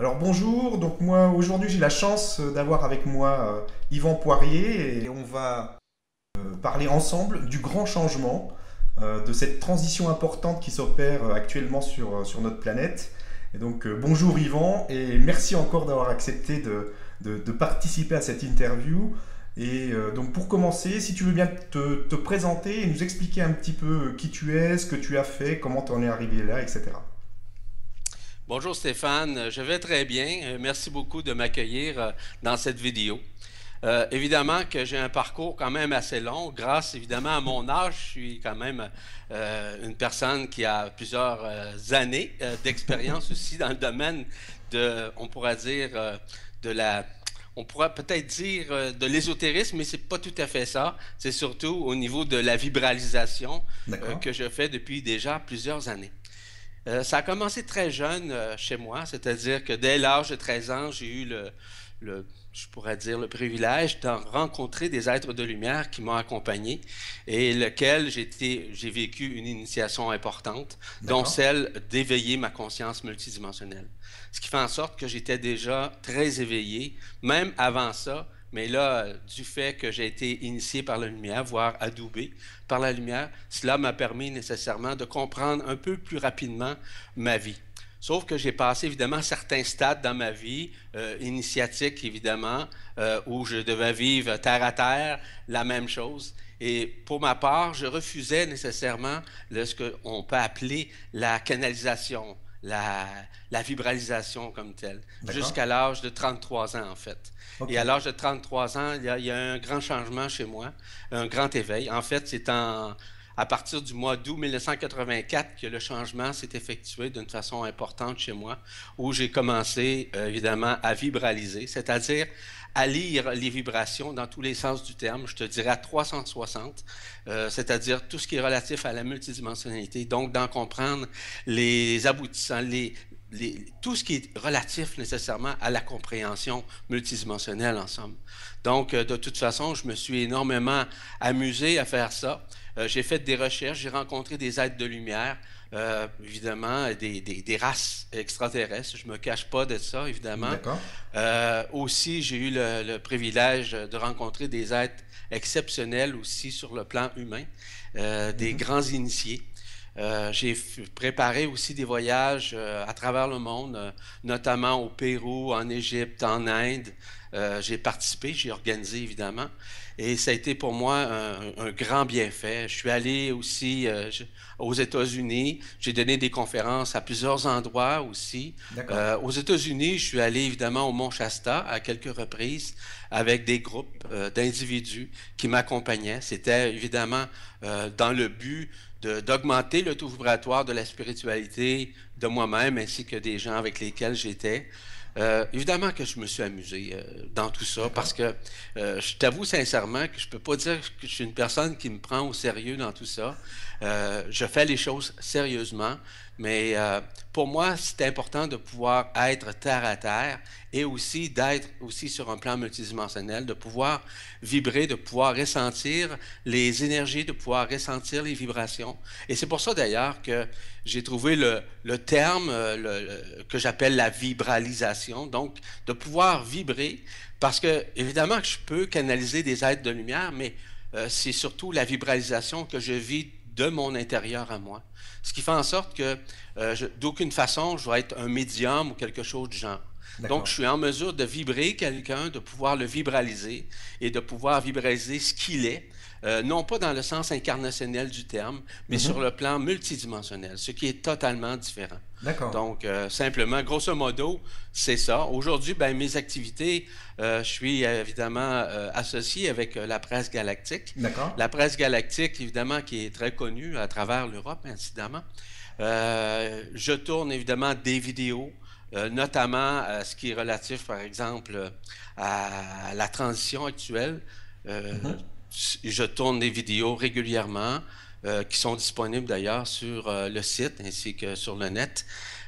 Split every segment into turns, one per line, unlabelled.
Alors bonjour, donc moi aujourd'hui j'ai la chance d'avoir avec moi euh, Yvan Poirier et on va euh, parler ensemble du grand changement, euh, de cette transition importante qui s'opère actuellement sur, notre planète. Et donc bonjour Yvan et merci encore d'avoir accepté de, de, participer à cette interview. Et donc pour commencer, si tu veux bien te, te présenter et nous expliquer un petit peu qui tu es, ce que tu as fait, comment tu en es arrivé là, etc.
Bonjour Stéphane, je vais très bien. Euh, merci beaucoup de m'accueillir euh, dans cette vidéo. Euh, évidemment que j'ai un parcours quand même assez long, grâce évidemment à mon âge. Je suis quand même une personne qui a plusieurs années d'expérience aussi dans le domaine de, on pourrait dire, de la on pourrait peut-être dire de l'ésotérisme, mais c'est pas tout à fait ça. C'est surtout au niveau de la vibralisation que je fais depuis déjà plusieurs années. Euh, ça a commencé très jeune euh, chez moi, c'est-à-dire que dès l'âge de 13 ans, j'ai eu le, je pourrais dire, le privilège de rencontrer des êtres de lumière qui m'ont accompagné et lequel j'ai vécu une initiation importante, dont celle d'éveiller ma conscience multidimensionnelle. Ce qui fait en sorte que j'étais déjà très éveillé, même avant ça, mais là, du fait que j'ai été initié par la lumière, voire adoubé par la lumière, cela m'a permis nécessairement de comprendre un peu plus rapidement ma vie. Sauf que j'ai passé évidemment certains stades dans ma vie, euh, initiatiques évidemment, euh, où je devais vivre terre à terre, la même chose. Et pour ma part, je refusais nécessairement ce qu'on peut appeler la canalisation, la, la vibralisation comme telle, jusqu'à l'âge de 33 ans en fait. Et à l'âge de 33 ans, il y, a, il y, a, un grand changement chez moi, un grand éveil. En fait, c'est en, à partir du mois d'août 1984 que le changement s'est effectué d'une façon importante chez moi, où j'ai commencé euh, évidemment à vibraliser, c'est-à-dire à lire les vibrations dans tous les sens du terme, je te dirais à 360, euh, c'est-à-dire tout ce qui est relatif à la multidimensionnalité, donc d'en comprendre les aboutissants, tout ce qui est relatif nécessairement à la compréhension multidimensionnelle en. Donc, euh, de toute façon, je me suis énormément amusé à faire ça. Euh, j'ai fait des recherches, j'ai rencontré des êtres de lumière, euh, évidemment, des, des, races extraterrestres. Je ne me cache pas de ça, évidemment. aussi, j'ai eu le, privilège de rencontrer des êtres exceptionnels aussi sur le plan humain, des mm-hmm. grands initiés. Euh, j'ai préparé aussi des voyages euh, à travers le monde, euh, notamment au Pérou, en Égypte, en Inde. j'ai participé, j'ai organisé évidemment. Et ça a été pour moi un, grand bienfait. Je suis allé aussi aux États-Unis. J'ai donné des conférences à plusieurs endroits aussi. aux États-Unis, je suis allé évidemment au Mont Shasta à quelques reprises avec des groupes d'individus qui m'accompagnaient. C'était évidemment dans le but d'augmenter le taux vibratoire de la spiritualité de moi-même ainsi que des gens avec lesquels j'étais. Euh, évidemment que je me suis amusé euh, dans tout ça parce que euh, je t'avoue sincèrement que je peux pas dire que je suis une personne qui me prend au sérieux dans tout ça. je fais les choses sérieusement, mais pour moi, c'est important de pouvoir être terre à terre et aussi d'être aussi sur un plan multidimensionnel, de pouvoir vibrer, de pouvoir ressentir les énergies, de pouvoir ressentir les vibrations. Et c'est pour ça d'ailleurs que j'ai trouvé le, terme le, que j'appelle la vibralisation, donc de pouvoir vibrer, parce que évidemment que je peux canaliser des êtres de lumière, mais euh, c'est surtout la vibralisation que je vis de mon intérieur à moi. Ce qui fait en sorte que euh, d'aucune façon je vais être un médium ou quelque chose de genre. Donc, je suis en mesure de vibrer quelqu'un, de pouvoir le vibraliser et de pouvoir vibraliser ce qu'il est, euh, non pas dans le sens incarnationnel du terme, mais mhm. sur le plan multidimensionnel, ce qui est totalement différent. D'accord. Donc, euh, simplement, grosso modo, c'est ça. Aujourd'hui, ben, mes activités, euh, je suis évidemment associé avec la presse galactique. D'accord. La presse galactique, évidemment, qui est très connue à travers l'Europe, incidemment. je tourne évidemment des vidéos euh, notamment à ce qui est relatif, par exemple, à la transition actuelle. Euh, mm-hmm. Je tourne des vidéos régulièrement euh, qui sont disponibles d'ailleurs sur le site ainsi que sur le net.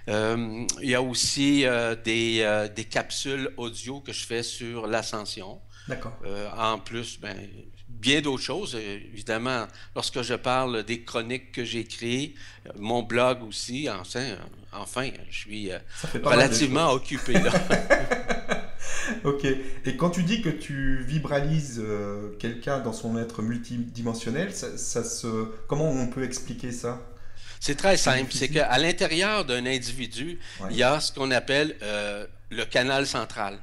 il y a aussi des, des, capsules audio que je fais sur l'ascension. D'accord. en plus, ben, bien d'autres choses. Évidemment, lorsque je parle des chroniques que j'ai écrites, mon blog aussi, enfin, enfin je suis relativement occupé. Là.
ok. Et quand tu dis que tu vibralises quelqu'un dans son être multidimensionnel, ça, se... comment on peut expliquer ça?
C'est très simple. C'est qu'à l'intérieur d'un individu, il y a ce qu'on appelle le canal central.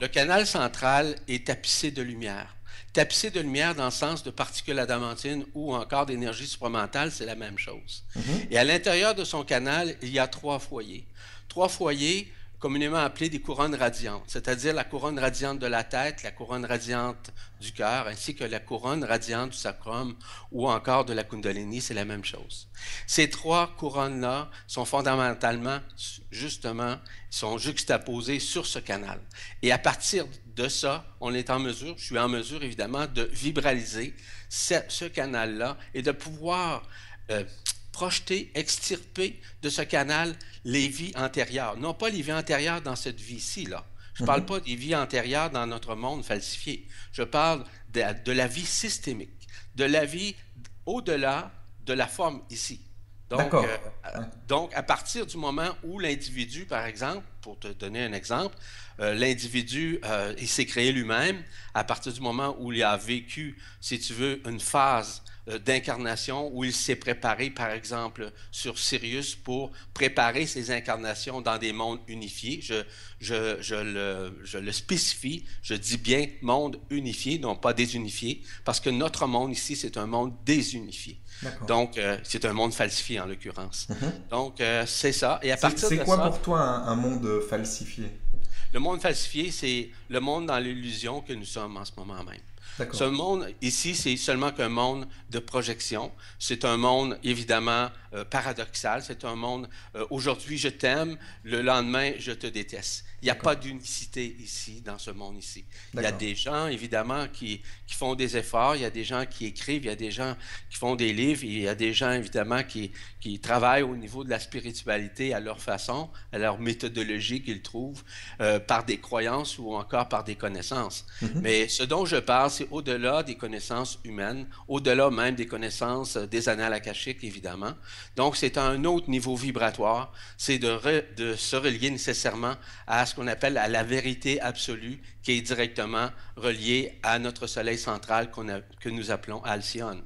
Le canal central est tapissé de lumière. Tapissé de lumière dans le sens de particules adamantines ou encore d'énergie supramentale, c'est la même chose. Mhm. Et à l'intérieur de son canal, il y a trois foyers. Trois foyers communément appelés des couronnes radiantes, c'est-à-dire la couronne radiante de la tête, la couronne radiante du cœur, ainsi que la couronne radiante du sacrum ou encore de la kundalini, c'est la même chose. Ces trois couronnes-là sont fondamentalement, justement, sont juxtaposées sur ce canal. Et à partir de ça, on est en mesure, je suis en mesure évidemment, de vibraliser ce, canal-là et de pouvoir euh, projeter, extirper de ce canal les vies antérieures. Non pas les vies antérieures dans cette vie-ci, là. Je ne parle mhm. pas des vies antérieures dans notre monde falsifié. Je parle de, la vie systémique, de la vie au-delà de la forme ici. Donc, euh, donc, à partir du moment où l'individu, par exemple, pour te donner un exemple, euh, l'individu, euh, il s'est créé lui-même, à partir du moment où il a vécu, si tu veux, une phase d'incarnation où il s'est préparé, par exemple, sur Sirius pour préparer ses incarnations dans des mondes unifiés. Je, je, je, le, je le spécifie, je dis bien monde unifié, non pas désunifié, parce que notre monde ici, c'est un monde désunifié. Donc, euh, c'est un monde falsifié en l'occurrence. Mhm. Donc, euh, c'est ça.
Et à partir C'est quoi pour toi un monde falsifié?
Le monde falsifié, c'est le monde dans l'illusion que nous sommes en ce moment même. Ce monde ici, c'est seulement qu'un monde de projection. C'est un monde évidemment euh, paradoxal. C'est un monde euh, aujourd'hui je t'aime, le lendemain je te déteste. Il n'y a pas d'unicité ici, dans ce monde ici. Il y a des gens, évidemment, qui, qui, font des efforts, il y a des gens qui écrivent, il y a des gens qui font des livres, il y a des gens, évidemment, qui, qui travaillent au niveau de la spiritualité à leur façon, à leur méthodologie qu'ils trouvent, euh, par des croyances ou encore par des connaissances. Mhm. Mais ce dont je parle, c'est au-delà des connaissances humaines, au-delà même des connaissances des annales akashiques, évidemment. Donc, c'est un autre niveau vibratoire, c'est de, de se relier nécessairement à ce qu'on appelle à la vérité absolue, qui est directement reliée à notre soleil central que nous appelons Alcyone.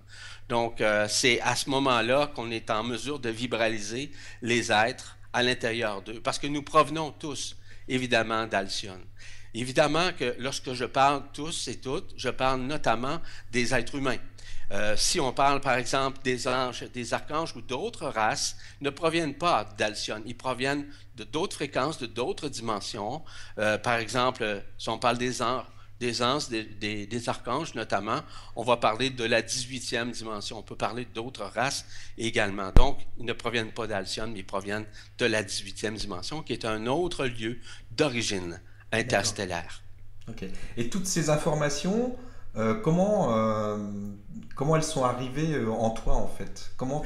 Donc, euh, c'est à ce moment-là qu'on est en mesure de vibraliser les êtres à l'intérieur d'eux, parce que nous provenons tous, évidemment, d'Alcyone. Évidemment que lorsque je parle tous et toutes, je parle notamment des êtres humains. Euh, si on parle, par exemple, des anges, des archanges ou d'autres races, ne proviennent pas d'Alcyone. Ils proviennent de d'autres fréquences, de d'autres dimensions. Euh, par exemple, si on parle des anges, des anges, des, archanges notamment, on va parler de la 18e dimension. On peut parler d'autres races également. Donc, ils ne proviennent pas d'Alcyone, mais ils proviennent de la 18e dimension, qui est un autre lieu d'origine interstellaire.
OK. Et toutes ces informations, euh, comment, euh, comment elles sont arrivées euh, en toi, en fait? Comment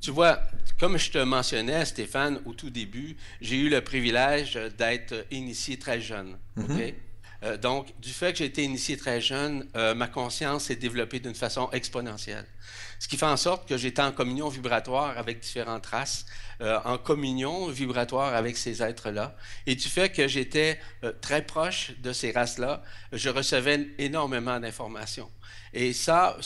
Tu vois, comme je te mentionnais, Stéphane, au tout début, j'ai eu le privilège d'être initié très jeune. Mhm. donc, du fait que j'ai été initié très jeune, ma conscience s'est développée d'une façon exponentielle. Ce qui fait en sorte que j'étais en communion vibratoire avec différentes races, euh, en communion vibratoire avec ces êtres-là. Et du fait que j'étais euh, très proche de ces races-là, je recevais énormément d'informations. Et ça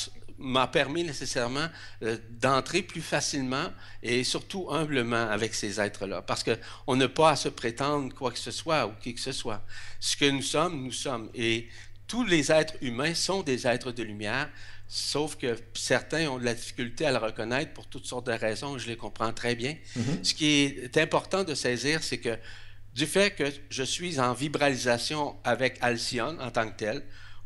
m'a permis nécessairement euh, d'entrer plus facilement et surtout humblement avec ces êtres-là. Parce qu'on n'a pas à se prétendre quoi que ce soit ou qui que ce soit. Ce que nous sommes, nous sommes. Et tous les êtres humains sont des êtres de lumière, Sauf que certains ont de la difficulté à le reconnaître pour toutes sortes de raisons, je les comprends très bien. Mm-hmm. Ce qui est important de saisir, c'est que du fait que je suis en vibralisation avec Alcyone en tant que tel,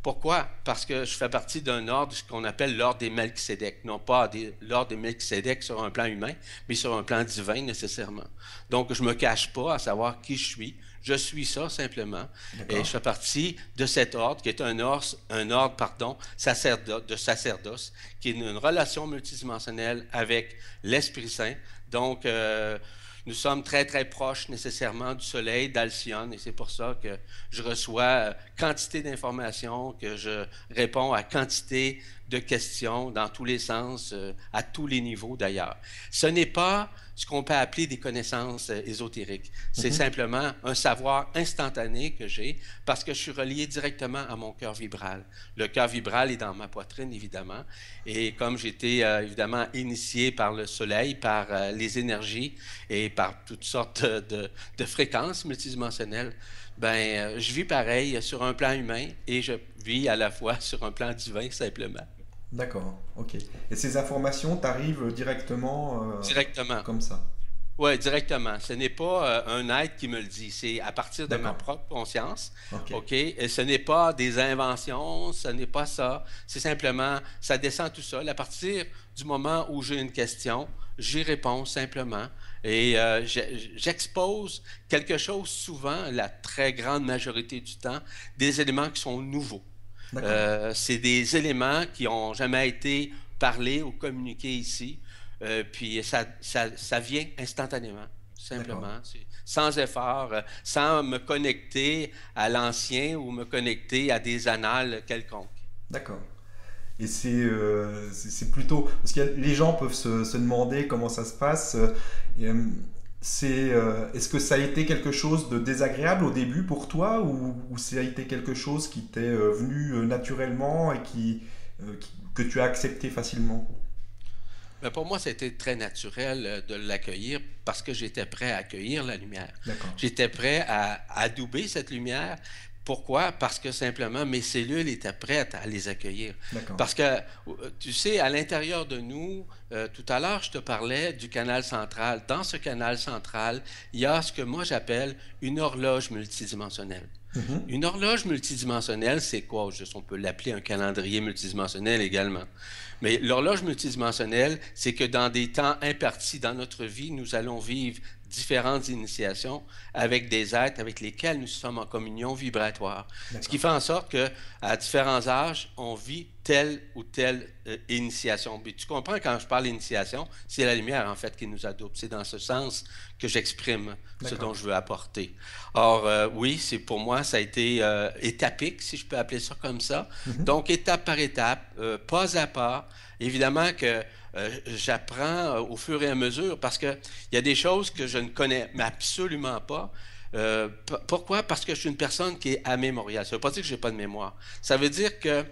pourquoi? Parce que je fais partie d'un ordre, ce qu'on appelle l'ordre des Melchizedek. Non pas l'ordre des Melchizedek sur un plan humain, mais sur un plan divin nécessairement. Donc, je ne me cache pas à savoir qui je suis. Je suis ça simplement. Et je fais partie de cet ordre qui est un ordre, un ordre pardon, sacerdoce, de sacerdoce, qui est une relation multidimensionnelle avec l'Esprit Saint. Donc, euh, nous sommes très, très proches nécessairement du Soleil, d'Alcyone, et c'est pour ça que je reçois euh, quantité d'informations, que je réponds à quantité de questions dans tous les sens, euh, à tous les niveaux d'ailleurs. Ce n'est pas ce qu'on peut appeler des connaissances euh, ésotériques. C'est mhm. simplement un savoir instantané que j'ai parce que je suis relié directement à mon cœur vibral. Le cœur vibral est dans ma poitrine, évidemment. Et comme j'ai été euh, évidemment initié par le soleil, par les énergies et par toutes sortes de, de fréquences multidimensionnelles, ben, je vis pareil sur un plan humain et je vis à la fois sur un plan divin simplement.
D'accord, ok. Et ces informations t'arrivent directement
euh, Directement.
Comme ça?
Oui, directement. Ce n'est pas euh, un être qui me le dit, c'est à partir de ma propre conscience. OK. Et ce n'est pas des inventions, ce n'est pas ça. C'est simplement, ça descend tout seul. À partir du moment où j'ai une question, j'y réponds simplement. Et euh, j'expose quelque chose souvent, la très grande majorité du temps, des éléments qui sont nouveaux. Euh, c'est des éléments qui n'ont jamais été parlés ou communiqués ici. Euh, puis ça, ça, vient instantanément, simplement, sans effort, euh, sans me connecter à l'ancien ou me connecter à des annales quelconques.
D'accord. Et c'est c'est plutôt... Parce que les gens peuvent se, se demander comment ça se passe. Et, c'est, euh, est-ce que ça a été quelque chose de désagréable au début pour toi ou, ça a été quelque chose qui t'est euh, venu euh, naturellement et qui, que tu as accepté facilement?
Ben, pour moi, c'était très naturel de l'accueillir parce que j'étais prêt à accueillir la lumière. J'étais prêt à adouber cette lumière pourquoi? Parce que simplement mes cellules étaient prêtes à les accueillir. Parce que, euh, tu sais, à l'intérieur de nous, euh, tout à l'heure, je te parlais du canal central. Dans ce canal central, il y a ce que moi j'appelle une horloge multidimensionnelle. Mm-hmm. Une horloge multidimensionnelle, c'est quoi? On peut l'appeler un calendrier multidimensionnel également. Mais l'horloge multidimensionnelle, c'est que dans des temps impartis dans notre vie, nous allons vivre différentes initiations avec des êtres avec lesquels nous sommes en communion vibratoire. Ce qui fait en sorte que à différents âges, on vit telle ou telle euh, initiation. Mais tu comprends quand je parle d'initiation, c'est la lumière en fait qui nous adopte. C'est dans ce sens que j'exprime ce dont je veux apporter. Or, euh, oui, c'est pour moi, ça a été euh, étapique, si je peux appeler ça comme ça. Mhm. Donc, étape par étape, pas à pas. Évidemment que euh, j'apprends euh, au fur et à mesure parce qu'il y a des choses que je ne connais absolument pas. Euh, pourquoi? Parce que je suis une personne qui est amémoriale. Ça ne veut pas dire que je n'ai pas de mémoire. Ça veut dire que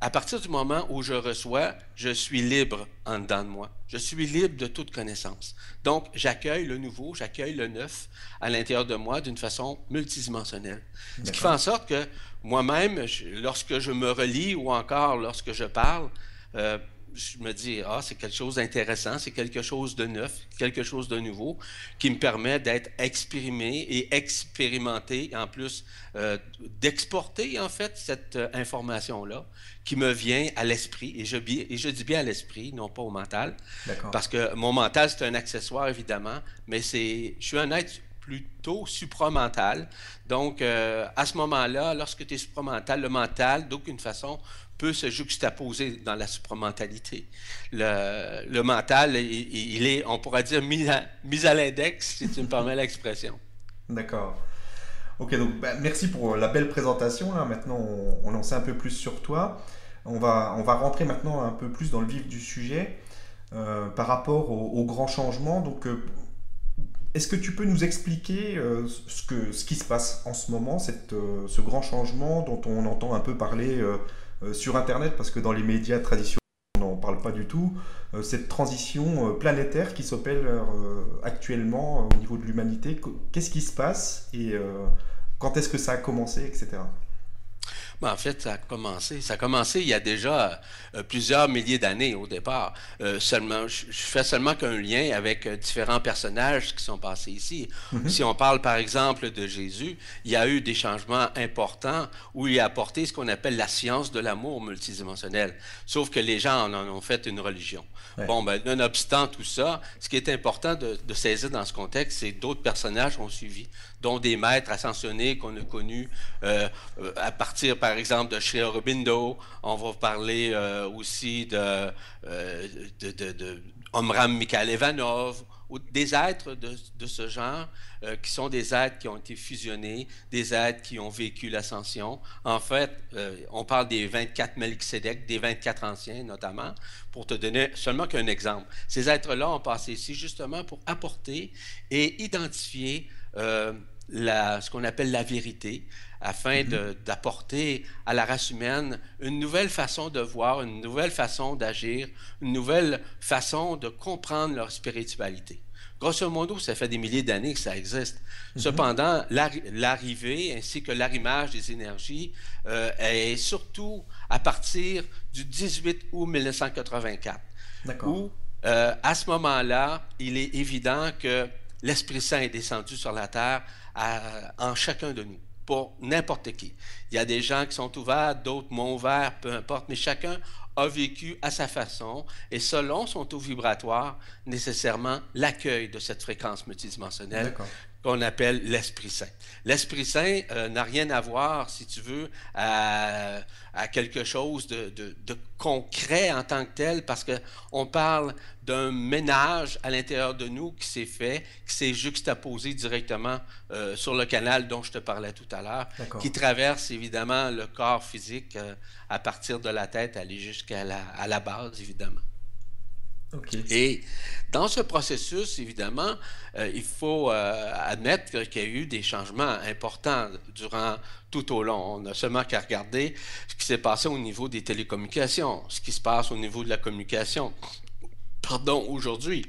à partir du moment où je reçois, je suis libre en dedans de moi. Je suis libre de toute connaissance. Donc, j'accueille le nouveau, j'accueille le neuf à l'intérieur de moi d'une façon multidimensionnelle. Ce qui fait en sorte que moi-même, lorsque je me relis ou encore lorsque je parle, je me dis, ah, c'est quelque chose d'intéressant, c'est quelque chose de neuf, quelque chose de nouveau, qui me permet d'être exprimé et expérimenté, en plus euh, d'exporter, en fait, cette euh, information-là, qui me vient à l'esprit, et je, et je dis bien à l'esprit, non pas au mental, parce que mon mental, c'est un accessoire, évidemment, mais c'est, je suis un être plutôt supramental. Donc, euh, à ce moment-là, lorsque tu es supramental, le mental, d'aucune façon, peut se juxtaposer dans la supramentalité. Le, mental, il, est, on pourrait dire, mis à, mis à l'index, si tu me permets l'expression.
D'accord. Ok, donc bah, merci pour la belle présentation. Là. Maintenant, on, en sait un peu plus sur toi. On va, on va rentrer maintenant un peu plus dans le vif du sujet euh, par rapport au, grand changement. Donc, euh, est-ce que tu peux nous expliquer euh, ce, que, ce qui se passe en ce moment, cette, ce grand changement dont on entend un peu parler euh, sur Internet, parce que dans les médias traditionnels, on n'en parle pas du tout, euh, cette transition euh, planétaire qui s'opère actuellement au niveau de l'humanité. Qu'est-ce qui se passe et quand est-ce que ça a commencé, etc.
Ben, en fait, ça a commencé. Ça a commencé il y a déjà euh, plusieurs milliers d'années au départ. Euh, seulement, je, fais seulement qu'un lien avec euh, différents personnages qui sont passés ici. Mm-hmm. Si on parle par exemple de Jésus, il y a eu des changements importants où il a apporté ce qu'on appelle la science de l'amour multidimensionnel. Sauf que les gens en ont fait une religion. Bon, ben, nonobstant tout ça, ce qui est important de, de saisir dans ce contexte, c'est d'autres personnages ont suivi dont des maîtres ascensionnés qu'on a connus euh, à partir, par exemple, de Sri Aurobindo. On va parler euh, aussi de, euh, de, Omram Mikhail Ivanov des êtres de, ce genre, euh, qui sont des êtres qui ont été fusionnés, des êtres qui ont vécu l'ascension. En fait, euh, on parle des 24 Melchizedek, des 24 anciens notamment, pour te donner seulement qu'un exemple. Ces êtres-là ont passé ici justement pour apporter et identifier euh, la, ce qu'on appelle la vérité, afin mm-hmm. d'apporter à la race humaine une nouvelle façon de voir, une nouvelle façon d'agir, une nouvelle façon de comprendre leur spiritualité. Grosso modo, ça fait des milliers d'années que ça existe. Mm-hmm. Cependant, l'arrivée ainsi que l'arrimage des énergies euh, est surtout à partir du 18 août 1984. Où, euh, à ce moment-là, il est évident que l'Esprit Saint est descendu sur la terre en chacun de nous pour n'importe qui. Il y a des gens qui sont ouverts, d'autres moins ouverts, peu importe, mais chacun a vécu à sa façon et selon son taux vibratoire, nécessairement l'accueil de cette fréquence multidimensionnelle qu'on appelle l'Esprit Saint. L'Esprit Saint euh, n'a rien à voir, si tu veux, à, quelque chose de, concret en tant que tel, parce qu'on parle d'un ménage à l'intérieur de nous qui s'est fait, qui s'est juxtaposé directement euh, sur le canal dont je te parlais tout à l'heure, qui traverse évidemment le corps physique euh, à partir de la tête, aller jusqu'à la, à la base, évidemment. Et dans ce processus, évidemment, euh, il faut euh, admettre qu'il y a eu des changements importants durant tout au long. On n'a seulement qu'à regarder ce qui s'est passé au niveau des télécommunications, ce qui se passe au niveau de la communication. Pardon, aujourd'hui,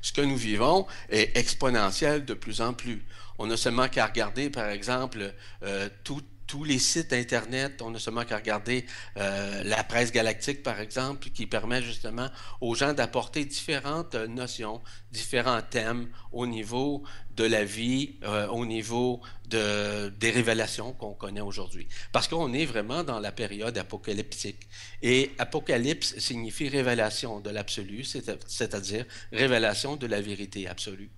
ce que nous vivons est exponentiel de plus en plus. On n'a seulement qu'à regarder, par exemple, euh, tout tous les sites Internet. On n'a seulement qu'à regarder euh, la presse galactique, par exemple, qui permet justement aux gens d'apporter différentes euh, notions, différents thèmes au niveau de la vie, euh, au niveau de, des révélations qu'on connaît aujourd'hui. Parce qu'on est vraiment dans la période apocalyptique. Et apocalypse signifie révélation de l'absolu, c'est-à-dire révélation de la vérité absolue.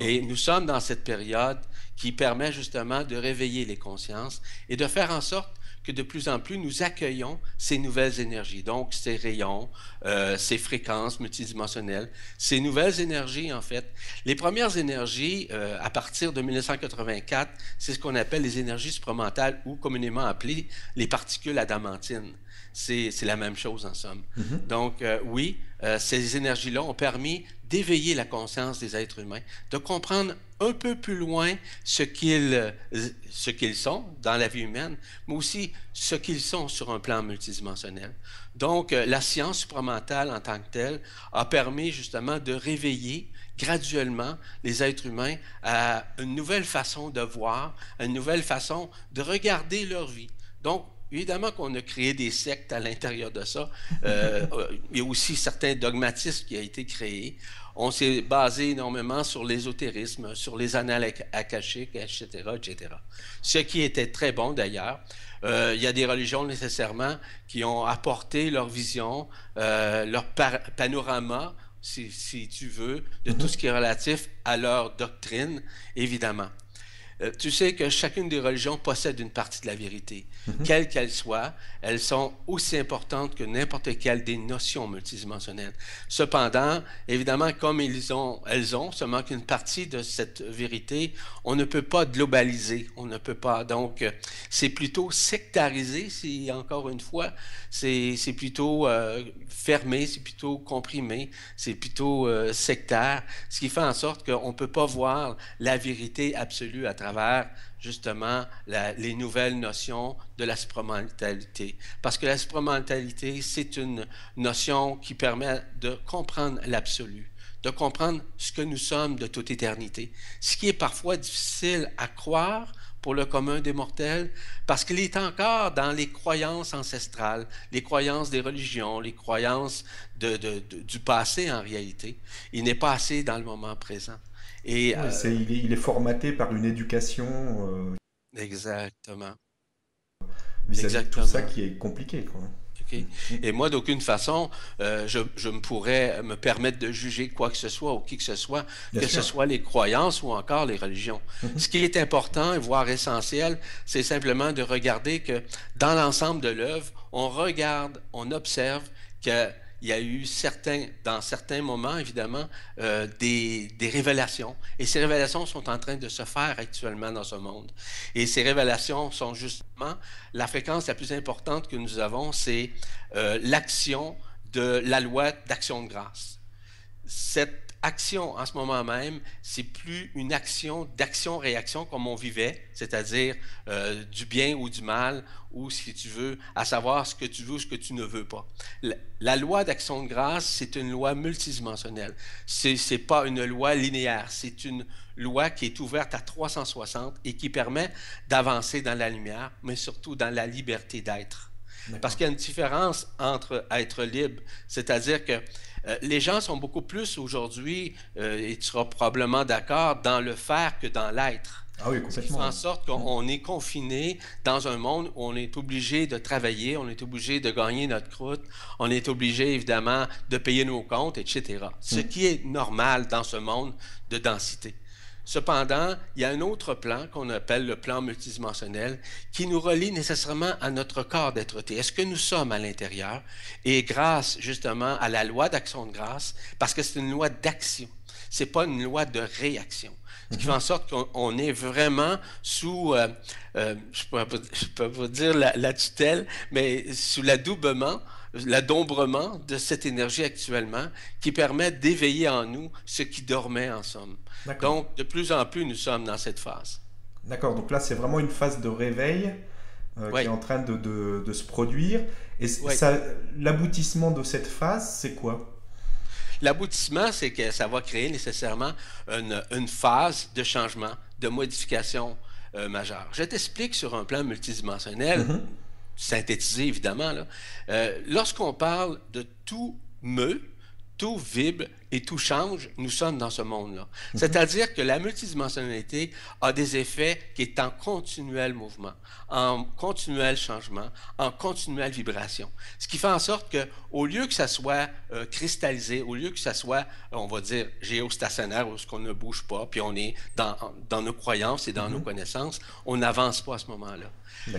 Et nous sommes dans cette période qui permet justement de réveiller les consciences et de faire en sorte que de plus en plus nous accueillons ces nouvelles énergies, donc ces rayons, euh, ces fréquences multidimensionnelles, ces nouvelles énergies en fait. Les premières énergies, euh, à partir de 1984, c'est ce qu'on appelle les énergies supramentales ou communément appelées les particules adamantines. C'est la même chose en somme. Mm-hmm. Donc euh, oui, ces énergies-là ont permis d'éveiller la conscience des êtres humains, de comprendre un peu plus loin ce qu'ils, ce qu'ils sont dans la vie humaine, mais aussi ce qu'ils sont sur un plan multidimensionnel. Donc, euh, la science supramentale en tant que telle a permis justement de réveiller graduellement les êtres humains à une nouvelle façon de voir, à une nouvelle façon de regarder leur vie. Donc, Évidemment qu'on a créé des sectes à l'intérieur de ça. Euh, il y a aussi certains dogmatismes qui ont été créés. On s'est basé énormément sur l'ésotérisme, sur les annales akashiques, etc., etc. Ce qui était très bon d'ailleurs. Euh, il y a des religions nécessairement qui ont apporté leur vision, euh, leur panorama, si, si, tu veux, de tout mm-hmm. ce qui est relatif à leur doctrine, évidemment. Euh, tu sais que chacune des religions possède une partie de la vérité. Mhm. Quelles qu'elles soient, elles sont aussi importantes que n'importe quelle des notions multidimensionnelles. Cependant, évidemment, comme ils ont, elles ont seulement qu'une partie de cette vérité, on ne peut pas globaliser, on ne peut pas. Donc, euh, c'est plutôt sectarisé, si encore une fois, c'est plutôt euh, fermé, c'est plutôt comprimé, c'est plutôt sectaire, ce qui fait en sorte qu'on ne peut pas voir la vérité absolue à travers travers justement les nouvelles notions de la supramentalité. Parce que la supramentalité, c'est une notion qui permet de comprendre l'absolu, de comprendre ce que nous sommes de toute éternité, ce qui est parfois difficile à croire pour le commun des mortels, parce qu'il est encore dans les croyances ancestrales, les croyances des religions, les croyances du passé en réalité. Il n'est pas assez dans le moment présent.
Et, euh, il, est, formaté par une éducation. Euh,
exactement.
Vis-à-vis tout ça qui est compliqué. Quoi.
Et moi, d'aucune façon, euh, je, je, me pourrais me permettre de juger quoi que ce soit ou qui que ce soit, que ce soit les croyances ou encore les religions. Mhm. Ce qui est important, voire essentiel, c'est simplement de regarder que dans l'ensemble de l'œuvre, on regarde, on observe qu'il il y a eu certains, dans certains moments, évidemment, euh, des, révélations. Et ces révélations sont en train de se faire actuellement dans ce monde. Et ces révélations sont justement la fréquence la plus importante que nous avons, c'est euh, l'action de la loi d'action de grâce. Cette action en ce moment même, c'est plus une action d'action-réaction comme on vivait, c'est-à-dire euh, du bien ou du mal, ou si tu veux, à savoir ce que tu veux ou ce que tu ne veux pas. La, loi d'action de grâce, c'est une loi multidimensionnelle. Ce n'est pas une loi linéaire, c'est une loi qui est ouverte à 360 et qui permet d'avancer dans la lumière, mais surtout dans la liberté d'être. Parce qu'il y a une différence entre être libre, c'est-à-dire que euh, les gens sont beaucoup plus aujourd'hui, euh, et tu seras probablement d'accord, dans le faire que dans l'être.
Ah oui, complètement.
Ce en sorte qu'on est confiné dans un monde où on est obligé de travailler, on est obligé de gagner notre croûte, on est obligé évidemment de payer nos comptes, etc. Ce mm. qui est normal dans ce monde de densité. Cependant, il y a un autre plan qu'on appelle le plan multidimensionnel qui nous relie nécessairement à notre corps d'être-té. Est-ce que nous sommes à l'intérieur? Et grâce justement à la loi d'action de grâce, parce que c'est une loi d'action, c'est pas une loi de réaction. Ce qui fait en sorte qu'on est vraiment sous, euh, euh, je ne peux, pas dire la, la, tutelle, mais sous l'adoubement l'adombrement de cette énergie actuellement qui permet d'éveiller en nous ce qui dormait en somme. Donc, de plus en plus, nous sommes dans cette phase.
D'accord, donc là, c'est vraiment une phase de réveil euh, qui est en train de, de, se produire. Et l'aboutissement de cette phase, c'est quoi?
L'aboutissement, c'est que ça va créer nécessairement une, une phase de changement, de modification euh, majeure. Je t'explique sur un plan multidimensionnel. Mm-hmm synthétiser évidemment, euh, lorsqu'on parle de tout meut, tout vibre et tout change, nous sommes dans ce monde-là. Mhm. C'est-à-dire que la multidimensionnalité a des effets qui est en continuel mouvement, en continuel changement, en continuelle vibration. Ce qui fait en sorte que, au lieu que ça soit euh, cristallisé, au lieu que ça soit, on va dire, géostationnaire, où ce qu'on ne bouge pas, puis on est dans, dans nos croyances et dans nos mhm. connaissances, on n'avance pas à ce moment-là.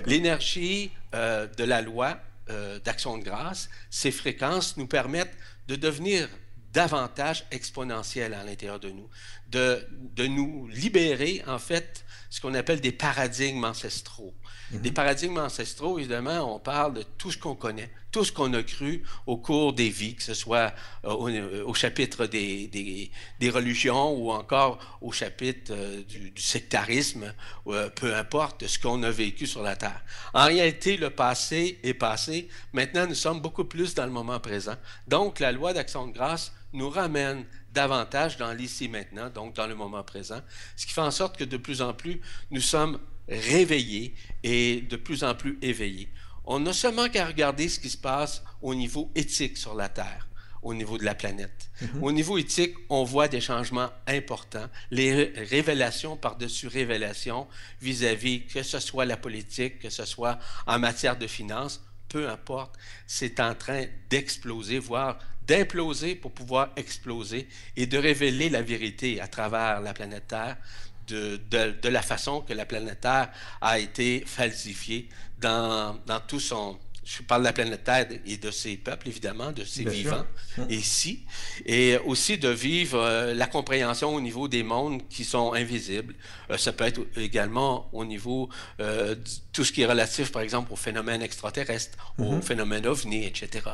L'énergie euh, de la loi euh, d'action de grâce, ces fréquences nous permettent de devenir davantage exponentielles à l'intérieur de nous, de, de nous libérer, en fait, ce qu'on appelle des paradigmes ancestraux. Mhm. Des paradigmes ancestraux, évidemment, on parle de tout ce qu'on connaît, tout ce qu'on a cru au cours des vies, que ce soit euh, euh, au, chapitre des, des, religions ou encore au chapitre euh, du, sectarisme, peu importe ce qu'on a vécu sur la Terre. En réalité, le passé est passé. Maintenant, nous sommes beaucoup plus dans le moment présent. Donc, la loi d'action de grâce nous ramène davantage dans l'ici maintenant, donc dans le moment présent, ce qui fait en sorte que de plus en plus, nous sommes réveillés et de plus en plus éveillés. On n'a seulement qu'à regarder ce qui se passe au niveau éthique sur la Terre, au niveau de la planète. Mhm. Au niveau éthique, on voit des changements importants, les révélations par-dessus révélations vis-à-vis que ce soit la politique, que ce soit en matière de finances, peu importe, c'est en train d'exploser, voire d'imploser pour pouvoir exploser et de révéler la vérité à travers la planète Terre de, la façon que la planète Terre a été falsifiée dans tout son, je parle de la planète Terre et de ses peuples, évidemment, de ses vivants hum. ici, et aussi de vivre euh, la compréhension au niveau des mondes qui sont invisibles. Euh, ça peut être également au niveau euh, de tout ce qui est relatif, par exemple, aux phénomènes extraterrestres, aux mhm. phénomènes ovnis, etc.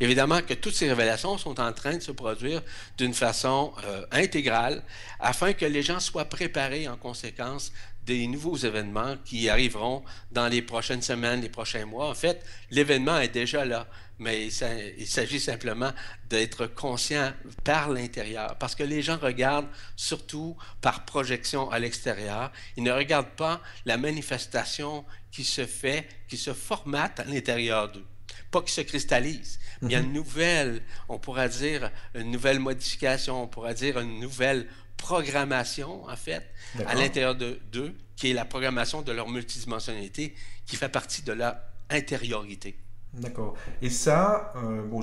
Évidemment que toutes ces révélations sont en train de se produire d'une façon intégrale afin que les gens soient préparés en conséquence des nouveaux événements qui arriveront dans les prochaines semaines, les prochains mois. En fait, l'événement est déjà là, mais il s'agit simplement d'être conscient par l'intérieur, parce que les gens regardent surtout par projection à l'extérieur. Ils ne regardent pas la manifestation qui se fait, qui se formate à l'intérieur d'eux pas qui se cristallise. Mais il y a une mhm. nouvelle, on pourra dire, une nouvelle modification, on pourra dire une nouvelle programmation, en fait, à l'intérieur d'eux, qui est la programmation de leur multidimensionnalité, qui fait partie de leur intériorité.
D'accord. Et ça, euh, bon,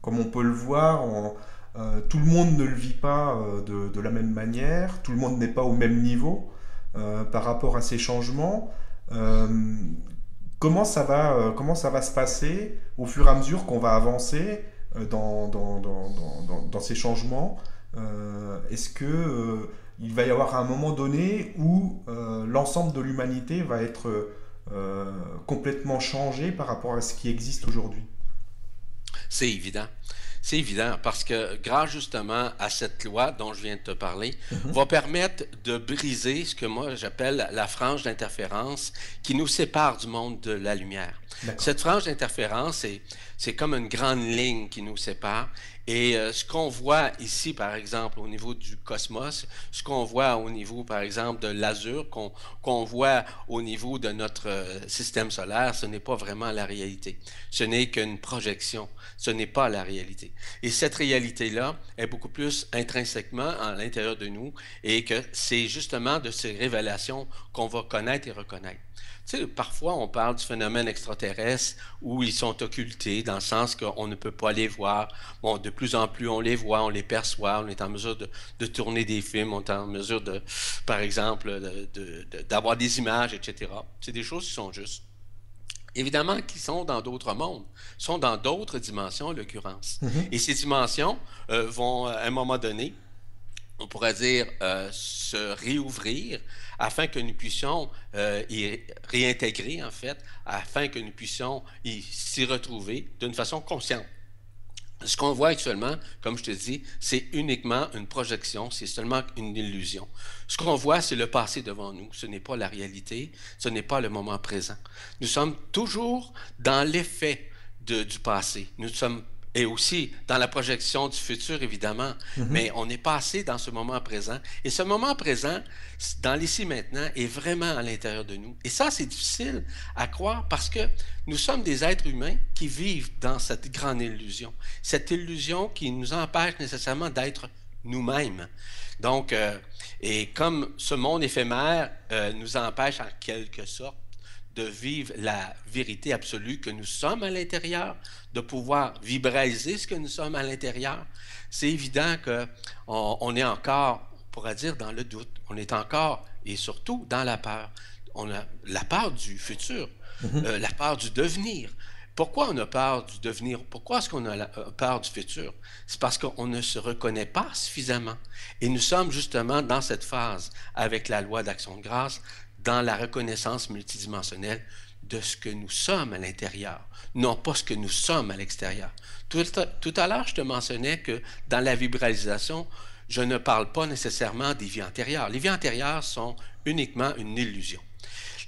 comme on peut le voir, euh, tout le monde ne le vit pas euh, de, de, la même manière, tout le monde n'est pas au même niveau par rapport à ces changements. comment, ça va, comment ça va se passer au fur et à mesure qu'on va avancer dans, dans, dans, dans, ces changements? Est-ce que il va y avoir un moment donné où l'ensemble de l'humanité va être complètement changé par rapport à ce qui existe aujourd'hui?
C'est évident. C'est évident parce que grâce justement à cette loi dont je viens de te parler, mhm. va permettre de briser ce que moi j'appelle la frange d'interférence qui nous sépare du monde de la lumière. Cette frange d'interférence, c'est comme une grande ligne qui nous sépare. Et euh, ce qu'on voit ici, par exemple, au niveau du cosmos, ce qu'on voit au niveau, par exemple, de l'azur, qu'on voit au niveau de notre euh, système solaire, ce n'est pas vraiment la réalité. Ce n'est qu'une projection. Ce n'est pas la réalité. Et cette réalité-là est beaucoup plus intrinsèquement à l'intérieur de nous et que c'est justement de ces révélations qu'on va connaître et reconnaître. Tu sais, parfois, on parle du phénomène extraterrestre où ils sont occultés, dans le sens qu'on ne peut pas les voir. Bon, de plus en plus, on les voit, on les perçoit, on est en mesure de, tourner des films, on est en mesure, de, par exemple, d'avoir des images, etc. C'est des choses qui sont justes. Évidemment, qui sont dans d'autres mondes, sont dans d'autres dimensions, en l'occurrence. Mm-hmm. Et ces dimensions euh, vont, à un moment donné, on pourrait dire, euh, se réouvrir afin que nous puissions euh, y réintégrer, en fait, afin que nous puissions s'y retrouver d'une façon consciente. Ce qu'on voit actuellement, comme je te dis, c'est uniquement une projection, c'est seulement une illusion. Ce qu'on voit, c'est le passé devant nous, ce n'est pas la réalité, ce n'est pas le moment présent. Nous sommes toujours dans l'effet du passé. Nous sommes et aussi dans la projection du futur, évidemment. Mhm. Mais on est passé dans ce moment présent. Et ce moment présent, dans l'ici maintenant, est vraiment à l'intérieur de nous. Et ça, c'est difficile à croire parce que nous sommes des êtres humains qui vivent dans cette grande illusion. Cette illusion qui nous empêche nécessairement d'être nous-mêmes. Donc, euh, et comme ce monde éphémère euh, nous empêche en quelque sorte de vivre la vérité absolue que nous sommes à l'intérieur, de pouvoir vibraliser ce que nous sommes à l'intérieur, c'est évident qu'on on est encore, on pourrait dire, dans le doute. On est encore, et surtout, dans la peur. On a la peur du futur, mm-hmm. euh, la peur du devenir. Pourquoi on a peur du devenir? Pourquoi est-ce qu'on a euh, peur du futur? C'est parce qu'on ne se reconnaît pas suffisamment. Et nous sommes justement dans cette phase avec la loi d'action de grâce dans la reconnaissance multidimensionnelle de ce que nous sommes à l'intérieur, non pas ce que nous sommes à l'extérieur. Tout, à l'heure, je te mentionnais que dans la vibralisation, je ne parle pas nécessairement des vies antérieures. Les vies antérieures sont uniquement une illusion.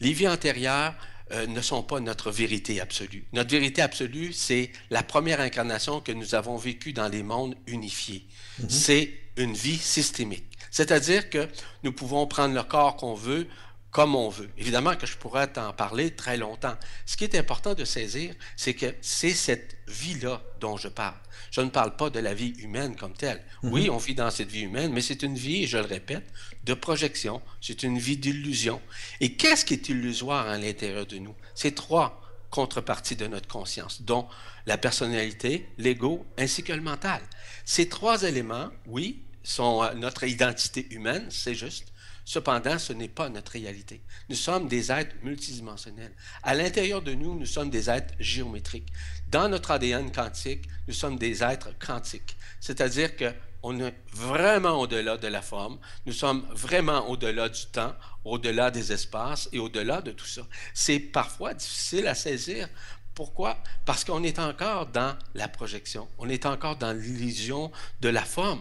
Les vies antérieures euh, ne sont pas notre vérité absolue. Notre vérité absolue, c'est la première incarnation que nous avons vécue dans les mondes unifiés. Mm-hmm. C'est une vie systémique. C'est-à-dire que nous pouvons prendre le corps qu'on veut, comme on veut. Évidemment que je pourrais t'en parler très longtemps. Ce qui est important de saisir, c'est que c'est cette vie-là dont je parle. Je ne parle pas de la vie humaine comme telle. Mhm. Oui, on vit dans cette vie humaine, mais c'est une vie, et je le répète, de projection. C'est une vie d'illusion. Et qu'est-ce qui est illusoire à l'intérieur de nous? C'est trois contreparties de notre conscience, dont la personnalité, l'ego, ainsi que le mental. Ces trois éléments, oui, sont euh, notre identité humaine, c'est juste, Cependant, ce n'est pas notre réalité. Nous sommes des êtres multidimensionnels. À l'intérieur de nous, nous sommes des êtres géométriques. Dans notre ADN quantique, nous sommes des êtres quantiques. C'est-à-dire que on est vraiment au-delà de la forme, nous sommes vraiment au-delà du temps, au-delà des espaces et au-delà de tout ça. C'est parfois difficile à saisir. Pourquoi? Parce qu'on est encore dans la projection, on est encore dans l'illusion de la forme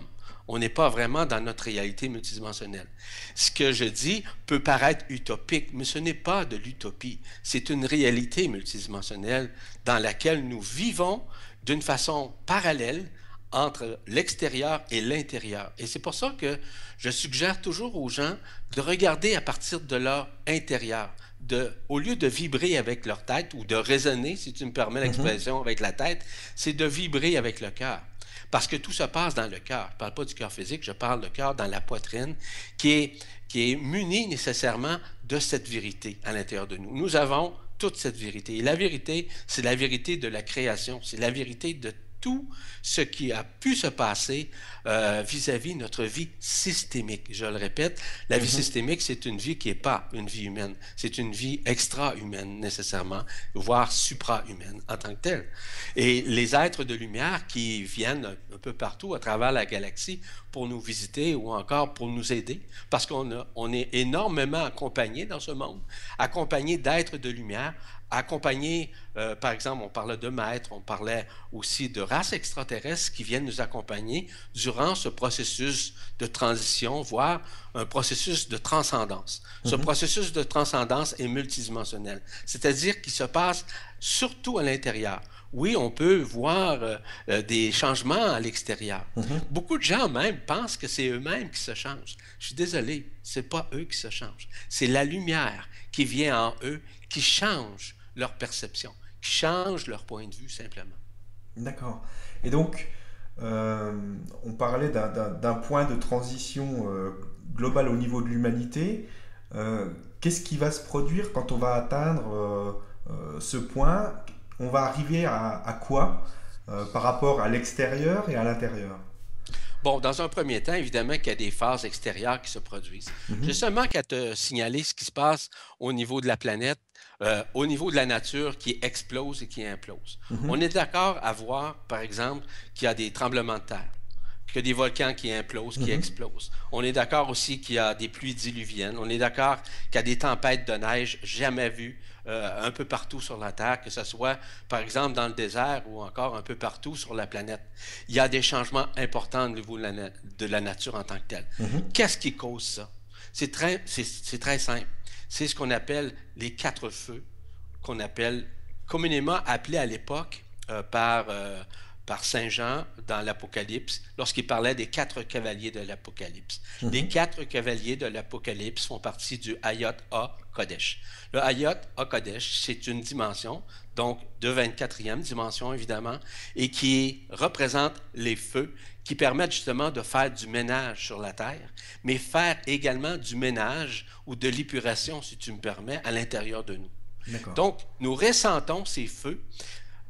on n'est pas vraiment dans notre réalité multidimensionnelle. Ce que je dis peut paraître utopique, mais ce n'est pas de l'utopie. C'est une réalité multidimensionnelle dans laquelle nous vivons d'une façon parallèle entre l'extérieur et l'intérieur. Et c'est pour ça que je suggère toujours aux gens de regarder à partir de leur intérieur. De, au lieu de vibrer avec leur tête ou de raisonner, si tu me permets mm-hmm. l'expression, avec la tête, c'est de vibrer avec le cœur. Parce que tout se passe dans le cœur. Je ne parle pas du cœur physique, je parle du cœur dans la poitrine, qui est, qui est muni nécessairement de cette vérité à l'intérieur de nous. Nous avons toute cette vérité. Et la vérité, c'est la vérité de la création, c'est la vérité de tout ce qui a pu se passer euh, vis-à-vis de notre vie systémique. Je le répète, la vie mhm. systémique, c'est une vie qui n'est pas une vie humaine. C'est une vie extra-humaine nécessairement, voire supra-humaine en tant que telle. Et les êtres de lumière qui viennent un peu partout à travers la galaxie pour nous visiter ou encore pour nous aider, parce qu'on on est énormément accompagné dans ce monde, accompagné d'êtres de lumière accompagner, euh, par exemple, on parlait de maîtres, on parlait aussi de races extraterrestres qui viennent nous accompagner durant ce processus de transition, voire un processus de transcendance. Ce mhm. processus de transcendance est multidimensionnel, c'est-à-dire qu'il se passe surtout à l'intérieur. Oui, on peut voir euh, euh, des changements à l'extérieur. Mhm. Beaucoup de gens même pensent que c'est eux-mêmes qui se changent. Je suis désolé, c'est pas eux qui se changent. C'est la lumière qui vient en eux qui change leur perception, qui changent leur point de vue simplement.
D'accord. Et donc, euh, on parlait d'un point de transition euh, globale au niveau de l'humanité. Euh, qu'est-ce qui va se produire quand on va atteindre ce point? On va arriver à, quoi par rapport à l'extérieur et à l'intérieur?
Bon, dans un premier temps, évidemment qu'il y a des phases extérieures qui se produisent. Mm-hmm. J'ai seulement qu'à te signaler ce qui se passe au niveau de la planète euh, au niveau de la nature qui explose et qui implose. Mhm. On est d'accord à voir, par exemple, qu'il y a des tremblements de terre, qu'il y a des volcans qui implosent, qui mhm. explosent. On est d'accord aussi qu'il y a des pluies diluviennes. On est d'accord qu'il y a des tempêtes de neige jamais vues euh, un peu partout sur la Terre, que ce soit, par exemple, dans le désert ou encore un peu partout sur la planète. Il y a des changements importants au niveau de la, nature en tant que telle. Mhm. Qu'est-ce qui cause ça? C'est très, très simple c'est ce qu'on appelle les quatre feux, qu'on appelle communément appelés à l'époque euh, par, euh, par Saint Jean dans l'Apocalypse, lorsqu'il parlait des quatre cavaliers de l'Apocalypse. Mhm. Les quatre cavaliers de l'Apocalypse font partie du Hayot A Kodesh. Le Hayot A Kodesh, c'est une dimension, donc de 24e dimension évidemment, et qui représente les feux qui permettent justement de faire du ménage sur la terre, mais faire également du ménage ou de l'épuration, si tu me permets, à l'intérieur de nous. Donc, nous ressentons ces feux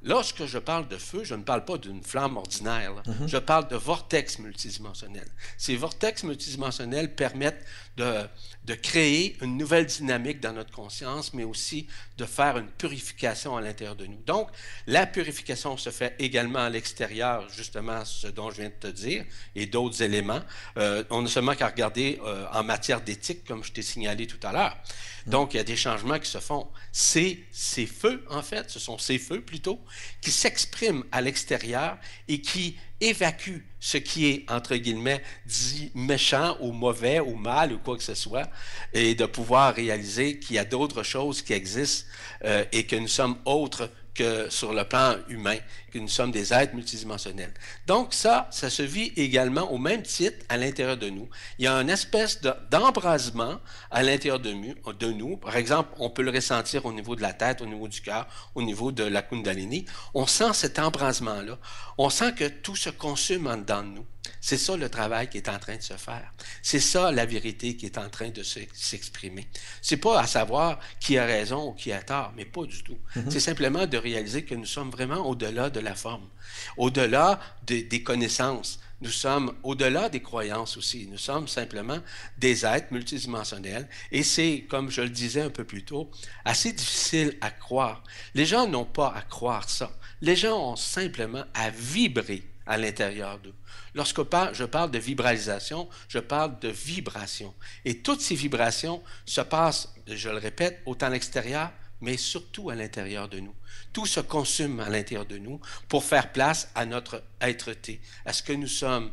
Lorsque je parle de feu, je ne parle pas d'une flamme ordinaire. Mhm. Je parle de vortex multidimensionnels. Ces vortex multidimensionnels permettent de, créer une nouvelle dynamique dans notre conscience, mais aussi de faire une purification à l'intérieur de nous. Donc, la purification se fait également à l'extérieur, justement ce dont je viens de te dire, et d'autres éléments. Euh, on n'a seulement qu'à regarder euh, en matière d'éthique, comme je t'ai signalé tout à l'heure. Donc, il y a des changements qui se font. C'est ces feux, en fait, ce sont ces feux plutôt, qui s'expriment à l'extérieur et qui évacuent ce qui est, entre guillemets, dit méchant ou mauvais ou mal ou quoi que ce soit, et de pouvoir réaliser qu'il y a d'autres choses qui existent euh, et que nous sommes autres que sur le plan humain, que nous sommes des êtres multidimensionnels. Donc ça, ça se vit également au même titre à l'intérieur de nous. Il y a une espèce d'embrasement à l'intérieur de, de, nous. Par exemple, on peut le ressentir au niveau de la tête, au niveau du cœur, au niveau de la Kundalini. On sent cet embrasement-là. On sent que tout se consume en dedans de nous. C'est ça le travail qui est en train de se faire. C'est ça la vérité qui est en train de s'exprimer. C'est pas à savoir qui a raison ou qui a tort, mais pas du tout. Mm-hmm. C'est simplement de réaliser que nous sommes vraiment au-delà de la forme, au-delà des connaissances. Nous sommes au-delà des croyances aussi. Nous sommes simplement des êtres multidimensionnels. Et c'est, comme je le disais un peu plus tôt, assez difficile à croire. Les gens n'ont pas à croire ça. Les gens ont simplement à vibrer à l'intérieur d'eux. Lorsque je parle de vibralisation, je parle de vibration. Et toutes ces vibrations se passent, je le répète, autant à l'extérieur, mais surtout à l'intérieur de nous. Tout se consume à l'intérieur de nous pour faire place à notre être-té, à ce que nous sommes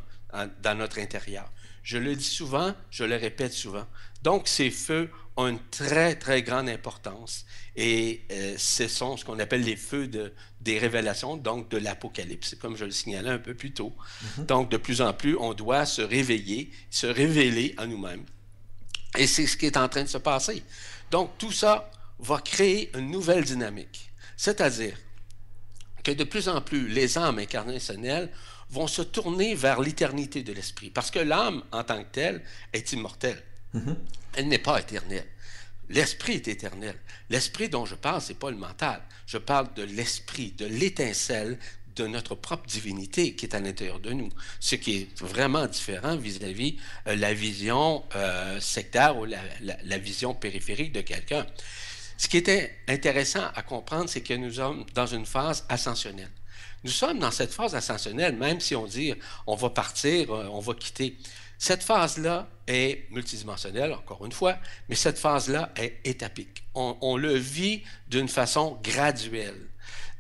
dans notre intérieur. Je le dis souvent, je le répète souvent. Donc, ces feux ont une très, très grande importance et euh, ce sont ce qu'on appelle les feux de, des révélations, donc de l'Apocalypse, comme je le signalais un peu plus tôt. Mhm. Donc, de plus en plus, on doit se réveiller, se révéler à nous-mêmes. Et c'est ce qui est en train de se passer. Donc, tout ça va créer une nouvelle dynamique. C'est-à-dire que de plus en plus, les âmes incarnationnelles vont se tourner vers l'éternité de l'esprit. Parce que l'âme, en tant que telle, est immortelle. Mhm. Elle n'est pas éternelle. L'esprit est éternel. L'esprit dont je parle, c'est pas le mental. Je parle de l'esprit, de l'étincelle de notre propre divinité qui est à l'intérieur de nous, ce qui est vraiment différent vis-à-vis euh, la vision euh, sectaire ou la, vision périphérique de quelqu'un. Ce qui était intéressant à comprendre, c'est que nous sommes dans une phase ascensionnelle. Nous sommes dans cette phase ascensionnelle, même si on dit on va partir, euh, on va quitter. Cette phase-là est multidimensionnelle, encore une fois, mais cette phase-là est étapique. On, le vit d'une façon graduelle.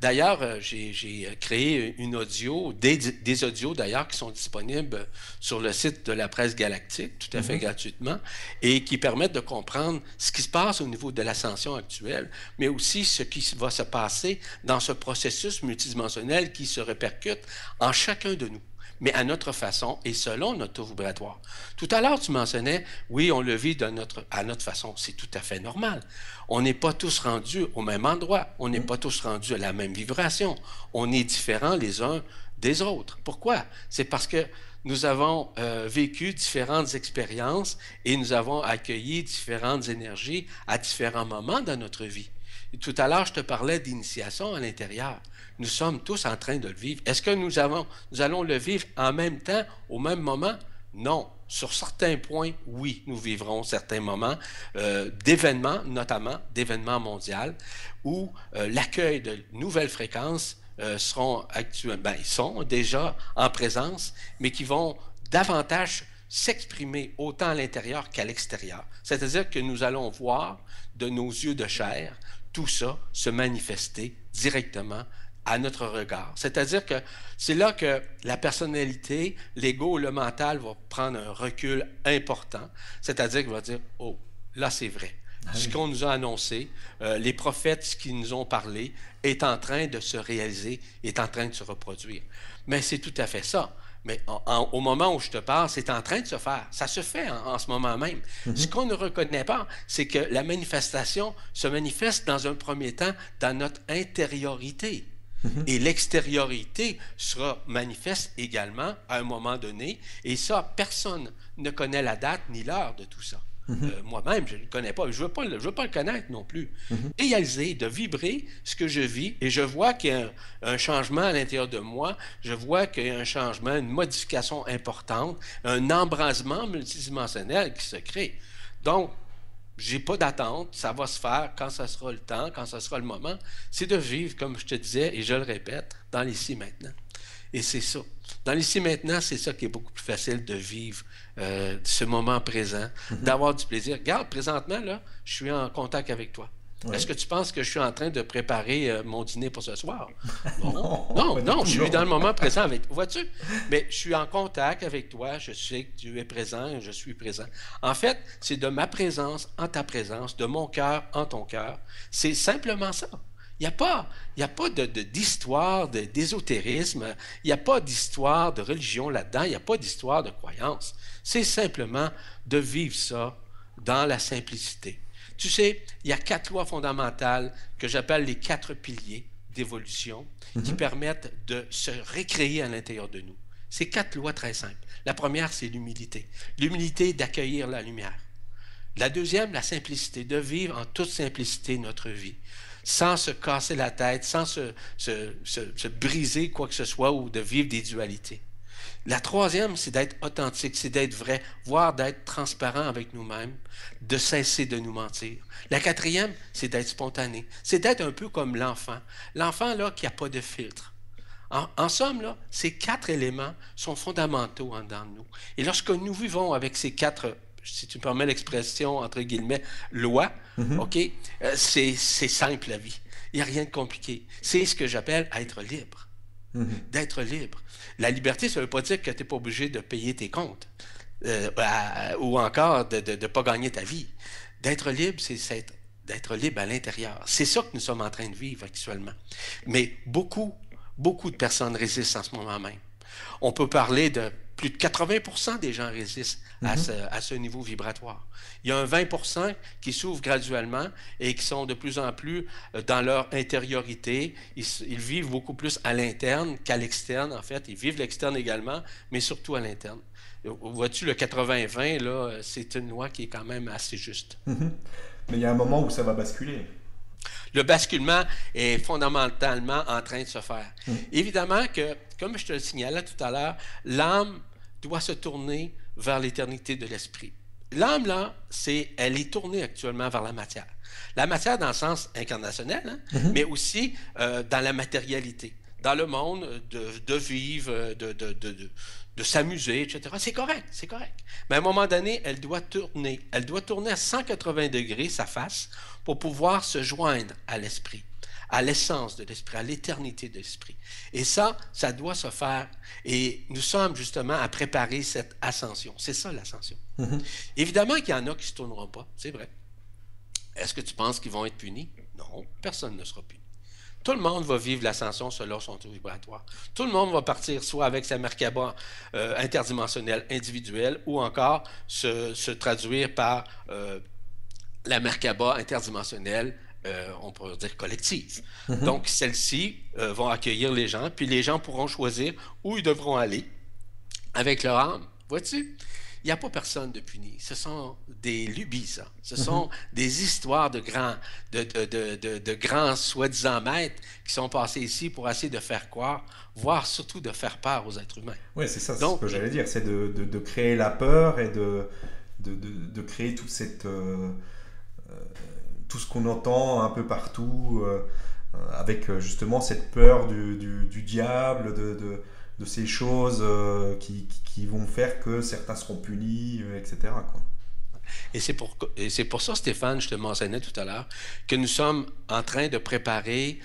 D'ailleurs, euh, j'ai créé une audio, des, audios d'ailleurs qui sont disponibles sur le site de la presse galactique, tout à fait mm-hmm. gratuitement, et qui permettent de comprendre ce qui se passe au niveau de l'ascension actuelle, mais aussi ce qui va se passer dans ce processus multidimensionnel qui se répercute en chacun de nous mais à notre façon et selon notre taux vibratoire. Tout à l'heure, tu mentionnais, oui, on le vit de notre, à notre façon. C'est tout à fait normal. On n'est pas tous rendus au même endroit. On n'est pas tous rendus à la même vibration. On est différents les uns des autres. Pourquoi? C'est parce que nous avons euh, vécu différentes expériences et nous avons accueilli différentes énergies à différents moments dans notre vie. tout à l'heure, je te parlais d'initiation à l'intérieur nous sommes tous en train de le vivre. Est-ce que nous, allons le vivre en même temps, au même moment? Non. Sur certains points, oui, nous vivrons certains moments euh, d'événements, notamment d'événements mondiaux, où euh, l'accueil de nouvelles fréquences euh, seront actuellement, ben, ils sont déjà en présence, mais qui vont davantage s'exprimer autant à l'intérieur qu'à l'extérieur. C'est-à-dire que nous allons voir de nos yeux de chair tout ça se manifester directement à notre regard. C'est-à-dire que c'est là que la personnalité, l'ego, le mental va prendre un recul important. C'est-à-dire qu'il va dire, oh, là c'est vrai. Ah ce qu'on nous a annoncé, euh, les prophètes qui nous ont parlé, est en train de se réaliser, est en train de se reproduire. Mais c'est tout à fait ça. Mais au moment où je te parle, c'est en train de se faire. Ça se fait en, ce moment même. Mm-hmm. Ce qu'on ne reconnaît pas, c'est que la manifestation se manifeste dans un premier temps dans notre intériorité. Et l'extériorité sera manifeste également à un moment donné. Et ça, personne ne connaît la date ni l'heure de tout ça. Mhm. Euh, moi-même, je ne le connais pas. Je ne veux, pas, veux pas le connaître non plus. Mhm. Réaliser, de vibrer ce que je vis, et je vois qu'il y a un, changement à l'intérieur de moi, je vois qu'il y a un changement, une modification importante, un embrasement multidimensionnel qui se crée. Donc, j'ai pas d'attente, ça va se faire quand ça sera le temps, quand ça sera le moment. C'est de vivre, comme je te disais, et je le répète, dans l'ici maintenant. Et c'est ça. Dans l'ici maintenant, c'est ça qui est beaucoup plus facile de vivre euh, ce moment présent, mm-hmm. d'avoir du plaisir. Regarde, présentement, là, je suis en contact avec toi. Est-ce que tu penses que je suis en train de préparer euh, mon dîner pour ce soir? non, non, non, je suis dans le moment présent avec toi. Vois-tu? Mais je suis en contact avec toi, je sais que tu es présent et je suis présent. En fait, c'est de ma présence en ta présence, de mon cœur en ton cœur. C'est simplement ça. Il n'y a pas, y a pas d'histoire de, d'ésotérisme, il n'y a pas d'histoire de religion là-dedans, il n'y a pas d'histoire de croyance. C'est simplement de vivre ça dans la simplicité. Tu sais, il y a quatre lois fondamentales que j'appelle les quatre piliers d'évolution qui mhm. permettent de se récréer à l'intérieur de nous. Ces quatre lois très simples. La première, c'est l'humilité. L'humilité d'accueillir la lumière. La deuxième, la simplicité, de vivre en toute simplicité notre vie, sans se casser la tête, sans se, se briser quoi que ce soit ou de vivre des dualités. La troisième, c'est d'être authentique, c'est d'être vrai, voire d'être transparent avec nous-mêmes, de cesser de nous mentir. La quatrième, c'est d'être spontané, c'est d'être un peu comme l'enfant. L'enfant, là, qui n'a pas de filtre. En, somme, là, ces quatre éléments sont fondamentaux en dedans de nous. Et lorsque nous vivons avec ces quatre, si tu me permets l'expression, entre guillemets, lois, mm-hmm. OK, euh, c'est simple la vie. Il n'y a rien de compliqué. C'est ce que j'appelle être libre. Mm-hmm. D'être libre. La liberté, ça ne veut pas dire que tu n'es pas obligé de payer tes comptes euh, ou encore de ne pas gagner ta vie. D'être libre, c'est d'être libre à l'intérieur. C'est ça que nous sommes en train de vivre actuellement. Mais beaucoup, beaucoup de personnes résistent en ce moment même. On peut parler de plus de 80% des gens résistent à, ce, à, ce, niveau vibratoire. Il y a un 20% qui s'ouvrent graduellement et qui sont de plus en plus euh, dans leur intériorité. Ils, ils vivent beaucoup plus à l'interne qu'à l'externe, en fait. Ils vivent l'externe également, mais surtout à l'interne. Vois-tu, le 80-20, là, c'est une loi qui est quand même assez juste.
Mm-hmm. Mais il y a un moment où ça va basculer.
Le basculement est fondamentalement en train de se faire.
Mm.
Évidemment que, comme je te le signalais tout à l'heure, l'âme doit se tourner vers l'éternité de l'esprit. L'âme, là, c'est, elle est tournée actuellement vers la matière. La matière dans le sens incarnationnel, hein,
Mhm.
mais aussi euh, dans la matérialité, dans le monde de, de vivre, de, de, de, de, de s'amuser, etc. C'est correct, c'est correct. Mais à un moment donné, elle doit tourner. Elle doit tourner à 180 degrés, sa face, pour pouvoir se joindre à l'esprit, à l'essence de l'esprit, à l'éternité de l'esprit. Et ça, ça doit se faire. Et nous sommes justement à préparer cette ascension. C'est ça l'ascension.
Mhm.
Évidemment qu'il y en a qui ne se tourneront pas, c'est vrai. Est-ce que tu penses qu'ils vont être punis? Non, personne ne sera puni. Tout le monde va vivre l'ascension selon son taux vibratoire. Tout le monde va partir soit avec sa Merkaba euh, interdimensionnelle individuelle ou encore se, se traduire par euh, la Merkaba interdimensionnelle, euh, on pourrait dire collective.
Mhm.
Donc, celles-ci euh, vont accueillir les gens, puis les gens pourront choisir où ils devront aller avec leur âme. Vois-tu? Il n'y a pas personne de puni. Ce sont des lubies, ça. Ce sont des histoires de grands, de, de, de, de, grands soi-disant maîtres qui sont passés ici pour essayer de faire croire, voire surtout de faire peur aux êtres humains.
Oui, c'est ça,
Donc-
ce que j'allais dire, c'est de, de- de créer la peur et de, de, de- de créer toute cette, euh, tout ce qu'on entend un peu partout, euh, euh, avec euh, justement cette peur du, diable, de, ces choses qui, vont faire que certains seront punis, etc. quoi.
Et c'est pour, pour ça, Stéphane, je te mentionnais tout à l'heure, que nous sommes en train de préparer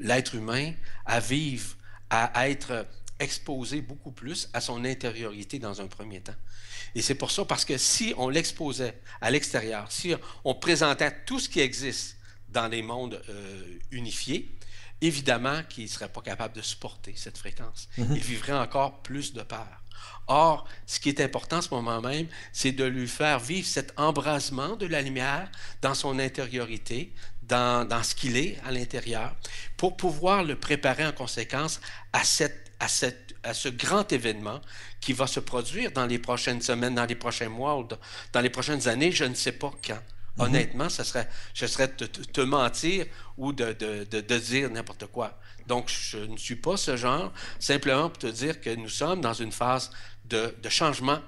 l'être humain à vivre, à être exposé beaucoup plus à son intériorité dans un premier temps. Et c'est pour ça, parce que si on l'exposait à l'extérieur, si on présentait tout ce qui existe dans les mondes euh, unifiés, évidemment qu'il ne serait pas capable de supporter cette fréquence.
Mhm.
Il vivrait encore plus de peur. Or, ce qui est important en ce moment même, c'est de lui faire vivre cet embrasement de la lumière dans son intériorité, dans, dans ce qu'il est à l'intérieur, pour pouvoir le préparer en conséquence à, cette, à, cette, à ce grand événement qui va se produire dans les prochaines semaines, dans les prochains mois ou dans, les prochaines années, je ne sais pas quand. Honnêtement, ce serait, te, te- te mentir ou de, de- de- de dire n'importe quoi. Donc, je ne suis pas ce genre, simplement pour te dire que nous sommes dans une phase de, de changement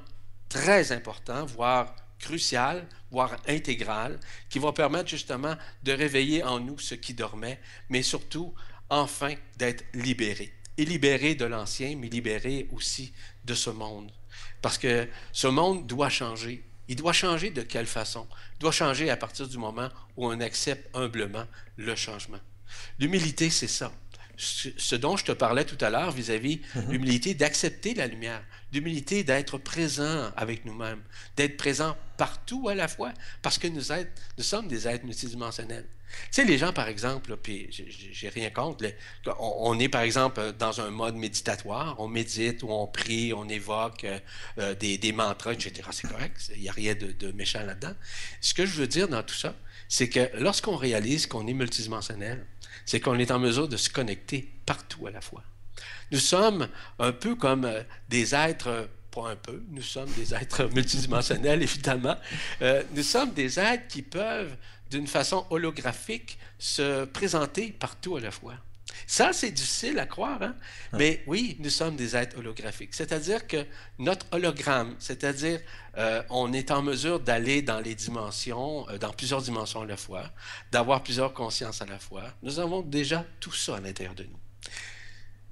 très important, voire crucial, voire intégral, qui va permettre justement de réveiller en nous ce qui dormait, mais surtout, enfin, d'être libéré. Et libéré de l'ancien, mais libéré aussi de ce monde. Parce que ce monde doit changer. Il doit changer de quelle façon? Il doit changer à partir du moment où on accepte humblement le changement. L'humilité, c'est ça. Ce ce dont je te parlais tout à l'heure vis-à-vis l'humilité d'accepter la lumière, l'humilité d'être présent avec nous-mêmes, d'être présent partout à la fois, parce que nous, sommes des êtres multidimensionnels. Tu sais, les gens, par exemple, puis j'ai- rien contre, on, est, par exemple, dans un mode méditatoire, on médite on prie, on évoque euh, euh, des, mantras, etc. C'est correct, il n'y a rien de méchant là-dedans. Ce que je veux dire dans tout ça, c'est que lorsqu'on réalise qu'on est multidimensionnel, c'est qu'on est en mesure de se connecter partout à la fois. Nous sommes un peu comme euh, des êtres, euh, pas un peu, nous sommes des êtres multidimensionnels, évidemment. Euh, nous sommes des êtres qui peuvent, d'une façon holographique, se présenter partout à la fois. Ça, c'est difficile à croire, hein? mais oui, nous sommes des êtres holographiques. C'est-à-dire que notre hologramme, c'est-à-dire euh, on est en mesure d'aller dans les dimensions, euh, dans plusieurs dimensions à la fois, d'avoir plusieurs consciences à la fois. Nous avons déjà tout ça à l'intérieur de nous.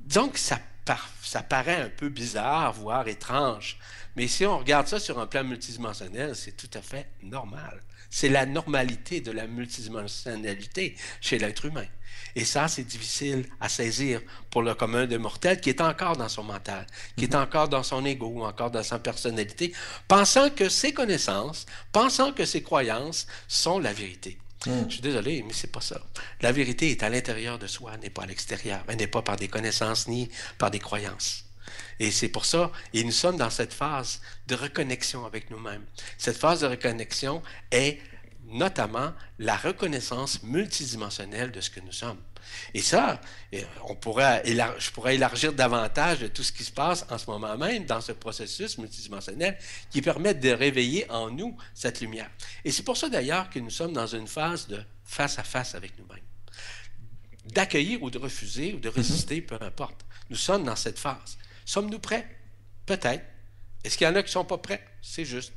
Donc, ça, par- ça paraît un peu bizarre, voire étrange. Mais si on regarde ça sur un plan multidimensionnel, c'est tout à fait normal. C'est la normalité de la multidimensionnalité chez l'être humain. Et ça, c'est difficile à saisir pour le commun des mortels qui est encore dans son mental, qui est encore dans son ego ou encore dans sa personnalité, pensant que ses connaissances, pensant que ses croyances sont la vérité.
Mm.
Je suis désolé, mais c'est pas ça. La vérité est à l'intérieur de soi, n'est pas à l'extérieur. Elle n'est pas par des connaissances ni par des croyances. Et c'est pour ça, et nous sommes dans cette phase de reconnexion avec nous-mêmes. Cette phase de reconnexion est notamment la reconnaissance multidimensionnelle de ce que nous sommes. Et ça, on pourrait je pourrais élargir davantage de tout ce qui se passe en ce moment même dans ce processus multidimensionnel qui permet de réveiller en nous cette lumière. Et c'est pour ça d'ailleurs que nous sommes dans une phase de face à face avec nous-mêmes. D'accueillir ou de refuser ou de résister, peu importe. Nous sommes dans cette phase. Sommes-nous prêts? Peut-être. Est-ce qu'il y en a qui ne sont pas prêts? C'est juste.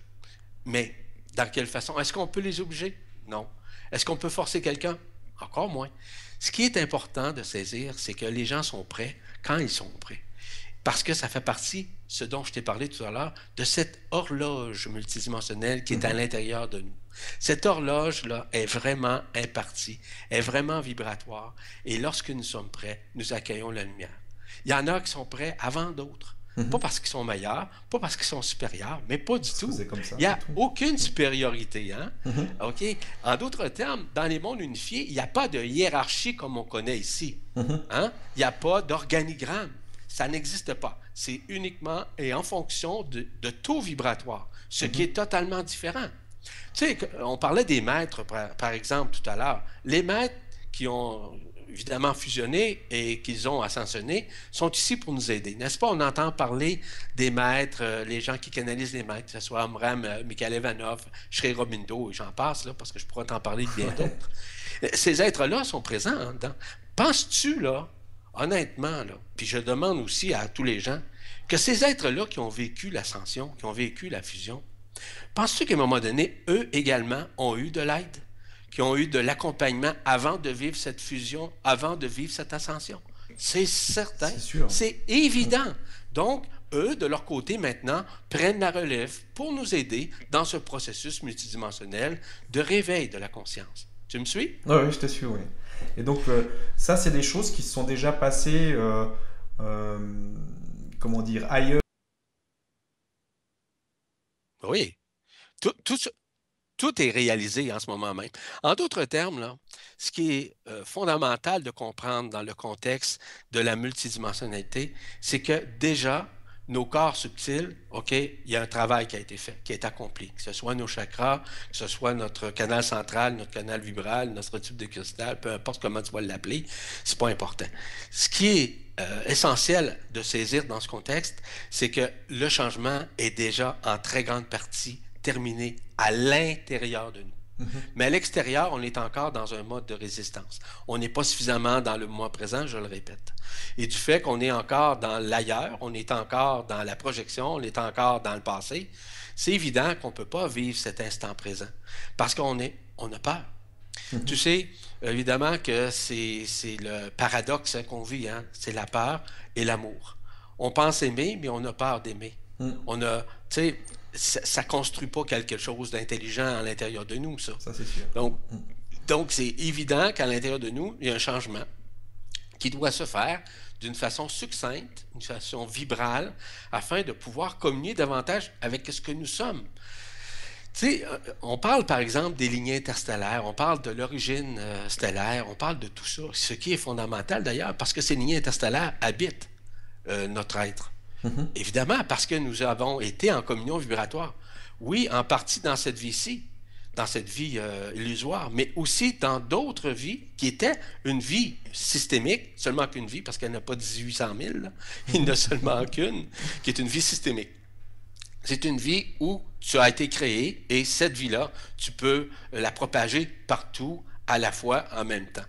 Mais dans quelle façon? Est-ce qu'on peut les obliger? Non. Est-ce qu'on peut forcer quelqu'un? Encore moins. Ce qui est important de saisir, c'est que les gens sont prêts quand ils sont prêts. Parce que ça fait partie, ce dont je t'ai parlé tout à l'heure, de cette horloge multidimensionnelle qui est à mhm. l'intérieur de nous. Cette horloge-là est vraiment impartie, est vraiment vibratoire. Et lorsque nous sommes prêts, nous accueillons la lumière. Il y en a qui sont prêts avant d'autres. Mhm. Pas parce qu'ils sont meilleurs, pas parce qu'ils sont supérieurs, mais pas du tout. il n'y a aucune supériorité. Hein? Mhm. En d'autres termes, dans les mondes unifiés, il n'y a pas de hiérarchie comme on connaît ici. Mhm. Hein? Il n'y a pas d'organigramme. Ça n'existe pas. C'est uniquement et en fonction de, taux vibratoire, ce qui est totalement différent. Tu sais, on parlait des maîtres, par exemple, tout à l'heure. Les maîtres qui ont évidemment fusionnés et qu'ils ont ascensionné, sont ici pour nous aider. N'est-ce pas? On entend parler des maîtres, euh, les gens qui canalisent les maîtres, que ce soit Amram, euh, Mikhail Ivanov, Sri Robindo, et j'en passe, là, parce que je pourrais t'en parler de bien d'autres. Euh, ces êtres-là sont présents. Hein, penses-tu, là, honnêtement, là, puis je demande aussi à tous les gens, que ces êtres-là qui ont vécu l'ascension, qui ont vécu la fusion, penses-tu qu'à un moment donné, eux également ont eu de l'aide? Qui ont eu de l'accompagnement avant de vivre cette fusion, avant de vivre cette ascension. C'est certain. C'est évident. Donc, eux, de leur côté, maintenant, prennent la relève pour nous aider dans ce processus multidimensionnel de réveil de la conscience. Tu me suis?
Oui, je te suis, oui. Et donc, euh, ça, c'est des choses qui se sont déjà passées, euh, euh, comment dire, ailleurs.
Oui. Tout, tout, tout est réalisé en ce moment même. En d'autres termes, ce qui est euh, fondamental de comprendre dans le contexte de la multidimensionnalité, c'est que déjà, nos corps subtils, OK, il y a un travail qui a été fait, qui est accompli, que ce soit nos chakras, que ce soit notre canal central, notre canal vibral, notre tube de cristal, peu importe comment tu vas l'appeler, c'est pas important. Ce qui est euh, essentiel de saisir dans ce contexte, c'est que le changement est déjà en très grande partie terminé à l'intérieur de nous. Mhm. Mais à l'extérieur, on est encore dans un mode de résistance. On n'est pas suffisamment dans le moment présent, je le répète. Et du fait qu'on est encore dans l'ailleurs, on est encore dans la projection, on est encore dans le passé, c'est évident qu'on ne peut pas vivre cet instant présent parce qu'on est, on a peur. Mhm. Tu sais, évidemment que c'est le paradoxe qu'on vit, hein? c'est la peur et l'amour. On pense aimer, mais on a peur d'aimer. Mhm. On a, tu sais, ça ne construit pas quelque chose d'intelligent à l'intérieur de nous, ça.
Ça, c'est sûr.
Donc, donc c'est évident qu'à l'intérieur de nous, il y a un changement qui doit se faire d'une façon succincte, d'une façon vibrale, afin de pouvoir communier davantage avec ce que nous sommes. Tu sais, euh, on parle par exemple des lignées interstellaires, on parle de l'origine euh, stellaire, on parle de tout ça, ce qui est fondamental d'ailleurs, parce que ces lignées interstellaires habitent euh, notre être. Mhm. Évidemment, parce que nous avons été en communion vibratoire. Oui, en partie dans cette vie-ci, dans cette vie euh, illusoire, mais aussi dans d'autres vies qui étaient une vie systémique, seulement qu'une vie, parce qu'elle n'a pas 1800 000, il n'y en a seulement qu'une, qui est une vie systémique. C'est une vie où tu as été créé et cette vie-là, tu peux la propager partout à la fois en même temps.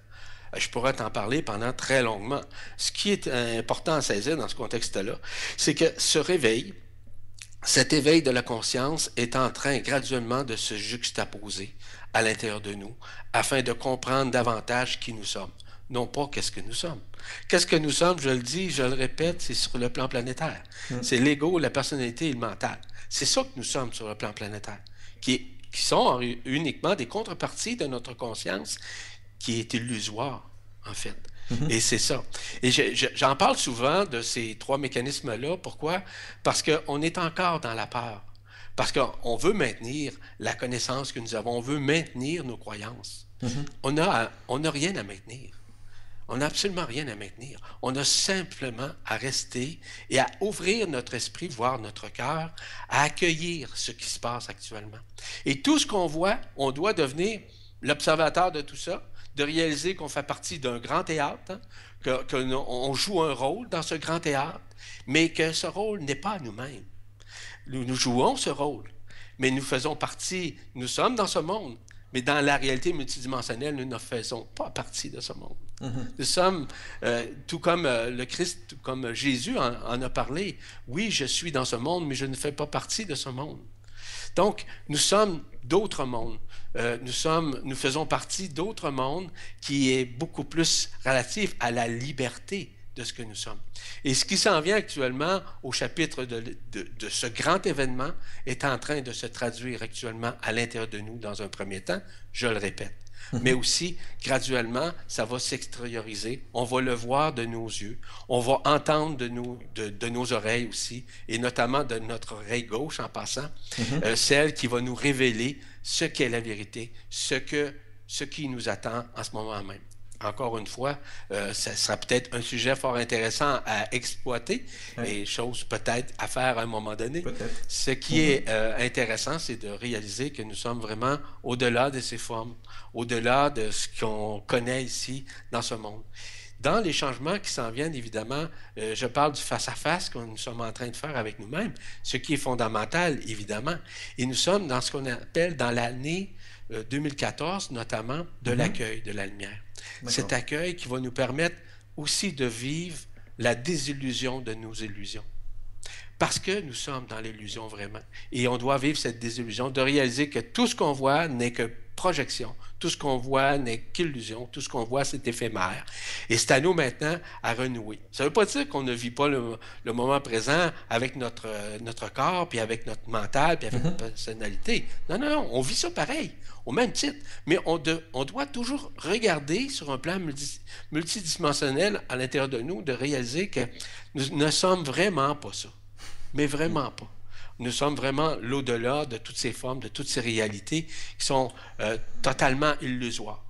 Euh, je pourrais t'en parler pendant très longuement. Ce qui est important à saisir dans ce contexte-là, c'est que ce réveil, cet éveil de la conscience est en train graduellement de se juxtaposer à l'intérieur de nous afin de comprendre davantage qui nous sommes, non pas qu'est-ce que nous sommes. Qu'est-ce que nous sommes, je le dis, je le répète, c'est sur le plan planétaire. Hum. C'est l'ego, la personnalité et le mental. C'est ça que nous sommes sur le plan planétaire, qui, qui sont uniquement des contreparties de notre conscience qui est illusoire, en fait. Mhm. Et c'est ça. Et j'en parle souvent de ces trois mécanismes-là. Pourquoi? Parce qu'on est encore dans la peur. Parce qu'on veut maintenir la connaissance que nous avons. On veut maintenir nos croyances. Mhm. On n'a on a rien à maintenir. On n'a absolument rien à maintenir. On a simplement à rester et à ouvrir notre esprit, voir notre cœur, à accueillir ce qui se passe actuellement. Et tout ce qu'on voit, on doit devenir l'observateur de tout ça, de réaliser qu'on fait partie d'un grand théâtre, hein, qu'on joue un rôle dans ce grand théâtre, mais que ce rôle n'est pas nous-mêmes. Nous, nous jouons ce rôle, mais nous faisons partie, nous sommes dans ce monde, mais dans la réalité multidimensionnelle, nous ne faisons pas partie de ce monde. Mhm. Nous sommes, euh, tout comme euh, le Christ, tout comme Jésus en, en, a parlé, oui, je suis dans ce monde, mais je ne fais pas partie de ce monde. Donc, nous sommes d'autres mondes. Euh, nous, sommes, nous faisons partie d'autres mondes qui est beaucoup plus relatif à la liberté de ce que nous sommes. Et ce qui s'en vient actuellement au chapitre de, de, de, ce grand événement est en train de se traduire actuellement à l'intérieur de nous dans un premier temps, je le répète. Mais aussi, graduellement, ça va s'extérioriser. On va le voir de nos yeux. On va entendre de, nous, de, de nos oreilles aussi, et notamment de notre oreille gauche en passant, mhm. euh, celle qui va nous révéler ce qu'est la vérité, ce, que, ce qui nous attend en ce moment même encore une fois, euh, ça sera peut-être un sujet fort intéressant à exploiter et chose peut-être à faire à un moment donné. Ce qui est mhm. euh, intéressant, c'est de réaliser que nous sommes vraiment au-delà de ces formes, au-delà de ce qu'on connaît ici dans ce monde. Dans les changements qui s'en viennent, évidemment, euh, je parle du face-à-face que nous sommes en train de faire avec nous-mêmes, ce qui est fondamental, évidemment. Et nous sommes dans ce qu'on appelle dans l'année 2014, notamment, de mhm. l'accueil de la lumière. Cet accueil qui va nous permettre aussi de vivre la désillusion de nos illusions. Parce que nous sommes dans l'illusion vraiment. Et on doit vivre cette désillusion, de réaliser que tout ce qu'on voit n'est que projection. Tout ce qu'on voit n'est qu'illusion. Tout ce qu'on voit, c'est éphémère. Et c'est à nous maintenant à renouer. Ça ne veut pas dire qu'on ne vit pas le, moment présent avec notre, notre corps, puis avec notre mental, puis avec notre mm-hmm. personnalité. Non, non, non. On vit ça pareil, au même titre. Mais on, doit toujours regarder sur un plan multidimensionnel à l'intérieur de nous, de réaliser que nous ne sommes vraiment pas ça. Mais vraiment pas. Nous sommes vraiment l'au-delà de toutes ces formes, de toutes ces réalités qui sont euh, totalement illusoires.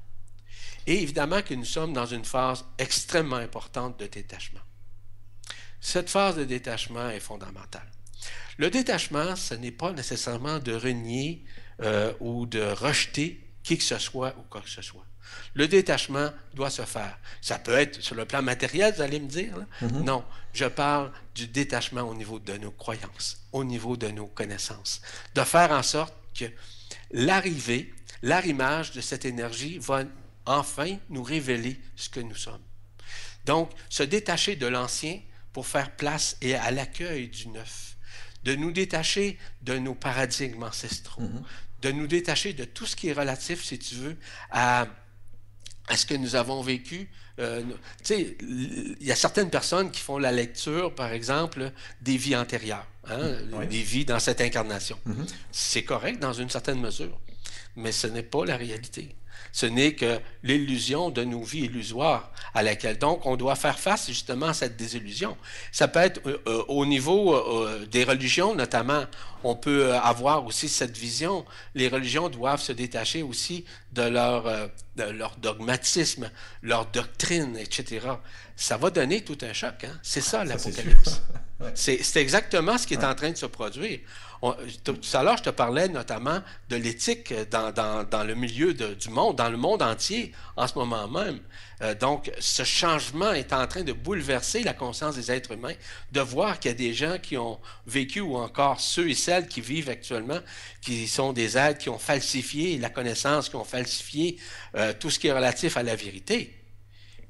Et évidemment que nous sommes dans une phase extrêmement importante de détachement. Cette phase de détachement est fondamentale. Le détachement, ce n'est pas nécessairement de renier euh, ou de rejeter qui que ce soit ou quoi que ce soit. Le détachement doit se faire. Ça peut être sur le plan matériel, vous allez me dire. Mm-hmm. Non, je parle du détachement au niveau de nos croyances, au niveau de nos connaissances. De faire en sorte que l'arrivée, l'arrimage de cette énergie va enfin nous révéler ce que nous sommes. Donc, se détacher de l'ancien pour faire place et à l'accueil du neuf. De nous détacher de nos paradigmes ancestraux. Mm-hmm. De nous détacher de tout ce qui est relatif, si tu veux, à à ce que nous avons vécu. Euh, tu sais, il y a certaines personnes qui font la lecture, par exemple, des vies antérieures, hein, des vies dans cette incarnation. Mm-hmm. C'est correct dans une certaine mesure, mais ce n'est pas la réalité. Ce n'est que l'illusion de nos vies illusoires à laquelle donc on doit faire face justement à cette désillusion. Ça peut être euh, euh, au niveau euh, des religions notamment, on peut avoir aussi cette vision. Les religions doivent se détacher aussi de leur, de leur dogmatisme, leur doctrine, etc. Ça va donner tout un choc. Hein? C'est ça l'apocalypse. C'est exactement ce qui est en train de se produire tout à l'heure, je te parlais notamment de l'éthique dans, dans, le milieu du monde, dans le monde entier en ce moment même. Euh, donc, ce changement est en train de bouleverser la conscience des êtres humains, de voir qu'il y a des gens qui ont vécu, ou encore ceux et celles qui vivent actuellement, qui sont des êtres qui ont falsifié la connaissance, qui ont falsifié euh, tout ce qui est relatif à la vérité.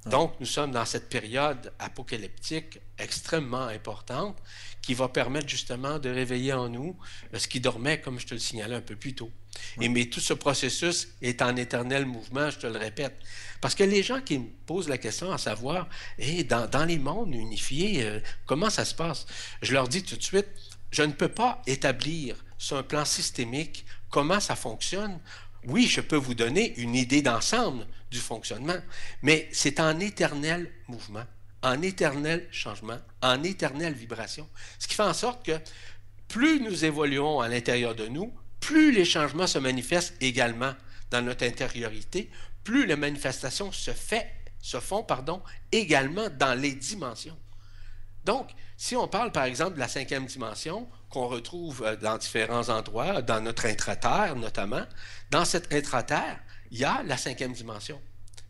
Donc, nous sommes dans cette période apocalyptique extrêmement importante qui va permettre justement de réveiller en nous ce qui dormait, comme je te le signalais un peu plus tôt. Et mais tout ce processus est en éternel mouvement, je te le répète. Parce que les gens qui me posent la question à savoir, et dans, dans, les mondes unifiés, euh, comment ça se passe? Je leur dis tout de suite, je ne peux pas établir sur un plan systémique comment ça fonctionne. Oui, je peux vous donner une idée d'ensemble du fonctionnement, mais c'est en éternel mouvement en éternel changement, en éternelle vibration. Ce qui fait en sorte que plus nous évoluons à l'intérieur de nous, plus les changements se manifestent également dans notre intériorité, plus la manifestation se font également dans les dimensions. Donc, si on parle par exemple de la cinquième dimension, qu'on retrouve euh, dans différents endroits, dans notre intraterre notamment, dans cette intraterre, il y a la cinquième dimension.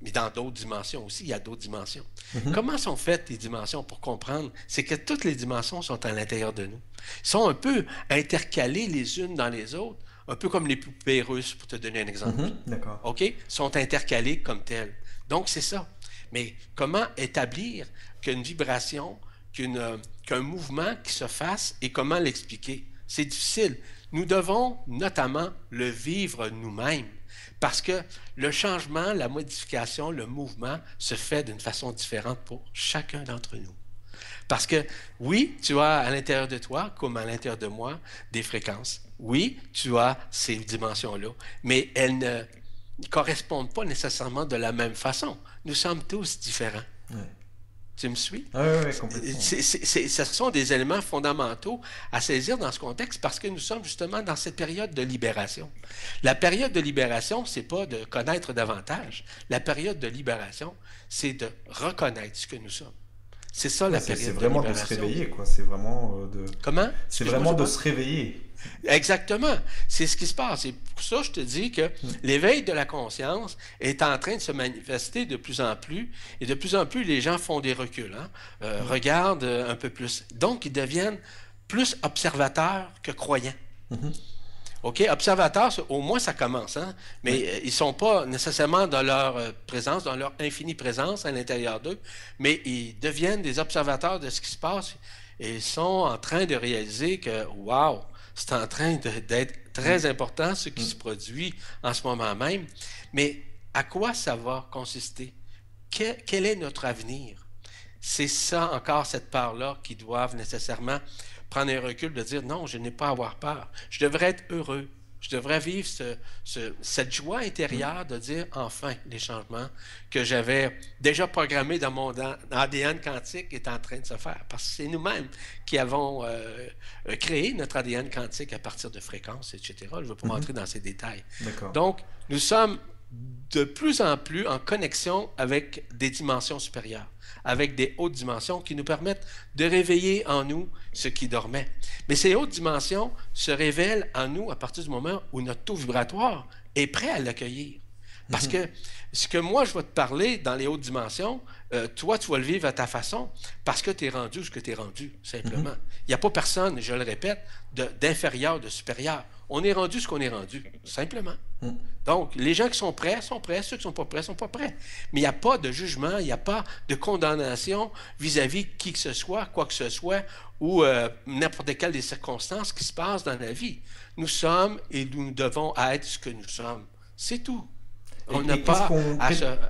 Mais dans d'autres dimensions aussi, il y a d'autres dimensions. Mhm. Comment sont faites les dimensions pour comprendre? C'est que toutes les dimensions sont à l'intérieur de nous. Ils sont un peu intercalées les unes dans les autres, un peu comme les poupées russes, pour te donner un exemple. Mhm,
d'accord.
OK? Sont intercalées comme telles. Donc, c'est ça. Mais comment établir qu'une vibration, qu'un mouvement qui se fasse et comment l'expliquer? C'est difficile. Nous devons notamment le vivre nous-mêmes. Parce que le changement, la modification, le mouvement se fait d'une façon différente pour chacun d'entre nous. Parce que oui, tu as à l'intérieur de toi, comme à l'intérieur de moi, des fréquences. Oui, tu as ces dimensions-là, mais elles ne correspondent pas nécessairement de la même façon. Nous sommes tous différents. Tu me suis?
Oui, oui, complètement. ce
sont des éléments fondamentaux à saisir dans ce contexte parce que nous sommes justement dans cette période de libération. La période de libération, c'est pas de connaître davantage. La période de libération, c'est de reconnaître ce que nous sommes. C'est ça la période.
C'est vraiment de, se réveiller, quoi. C'est vraiment euh, de.
Comment?
C'est vraiment de se réveiller.
Exactement. C'est ce qui se passe. Et pour ça, je te dis que hmm. l'éveil de la conscience est en train de se manifester de plus en plus. Et de plus en plus, les gens font des reculs, hein. euh, hmm. regardent euh, un peu plus. Donc, ils deviennent plus observateurs que croyants. Hmm. OK? Observateurs, au moins ça commence, hein? mais euh, ils ne sont pas nécessairement dans leur présence, dans leur infinie présence à l'intérieur d'eux, mais ils deviennent des observateurs de ce qui se passe et ils sont en train de réaliser que, waouh, c'est en train d'être très mm. important ce qui mm. se produit en ce moment même. Mais à quoi ça va consister? quel est notre avenir? C'est ça encore, cette part-là, qui doivent nécessairement prendre un recul de dire non, je n'ai pas à avoir peur. Je devrais être heureux. Je devrais vivre cette joie intérieure de dire enfin les changements que j'avais déjà programmés dans mon ADN quantique est en train de se faire. Parce que c'est nous-mêmes qui avons euh, euh, créé notre ADN quantique à partir de fréquences, etc. Je ne veux pas rentrer mhm. dans ces détails. Donc, nous sommes de plus en plus en connexion avec des dimensions supérieures avec des hautes dimensions qui nous permettent de réveiller en nous ce qui dormait. Mais ces hautes dimensions se révèlent en nous à partir du moment où notre taux vibratoire est prêt à l'accueillir. Parce mhm. que ce que moi, je vais te parler dans les hautes dimensions, euh, toi, tu vas le vivre à ta façon parce que tu es rendu ce que tu es rendu, simplement. Mhm. Il n'y a pas personne, je le répète, d'inférieur, de, supérieur. On est rendu ce qu'on est rendu, simplement. Mhm. Donc, les gens qui sont prêts sont prêts, ceux qui ne sont pas prêts sont pas prêts. Mais il n'y a pas de jugement, il n'y a pas de condamnation vis-à-vis qui que ce soit, quoi que ce soit, ou euh, n'importe quelle des circonstances qui se passent dans la vie. Nous sommes et nous devons être ce que nous sommes. C'est tout. On n'a pas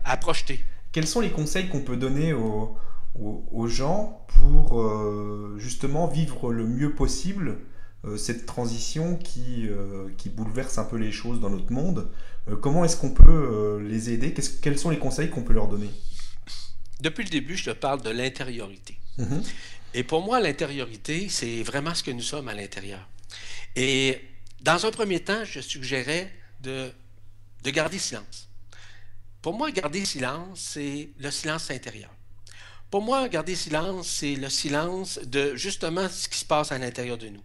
à, projeter.
Quels sont les conseils qu'on peut donner aux, aux, gens pour euh, justement vivre le mieux possible euh, cette transition qui, euh, qui bouleverse un peu les choses dans notre monde? Comment est-ce qu'on peut les aider? Quels sont les conseils qu'on peut leur donner?
Depuis le début, je te parle de l'intériorité. Mm-hmm. Et pour moi, l'intériorité, c'est vraiment ce que nous sommes à l'intérieur. Et dans un premier temps, je suggérais de, de garder silence. Pour moi, garder silence, c'est le silence intérieur. Pour moi, garder silence, c'est le silence de justement ce qui se passe à l'intérieur de nous.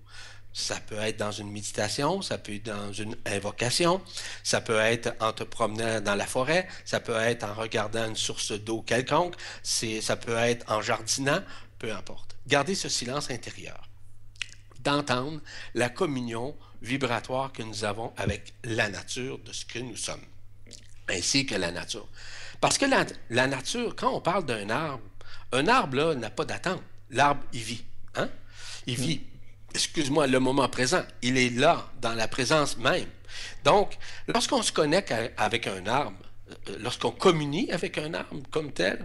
Ça peut être dans une méditation, ça peut être dans une invocation, ça peut être en te promenant dans la forêt, ça peut être en regardant une source d'eau quelconque, ça peut être en jardinant, peu importe. Garder ce silence intérieur, d'entendre la communion vibratoire que nous avons avec la nature de ce que nous sommes ainsi que la nature. Parce que la, nature, quand on parle d'un arbre, un arbre, là, n'a pas d'attente. L'arbre, il vit. Hein? Il vit, excuse-moi, le moment présent. Il est là, dans la présence même. Donc, lorsqu'on se connecte avec un arbre, euh, lorsqu'on communie avec un arbre comme tel,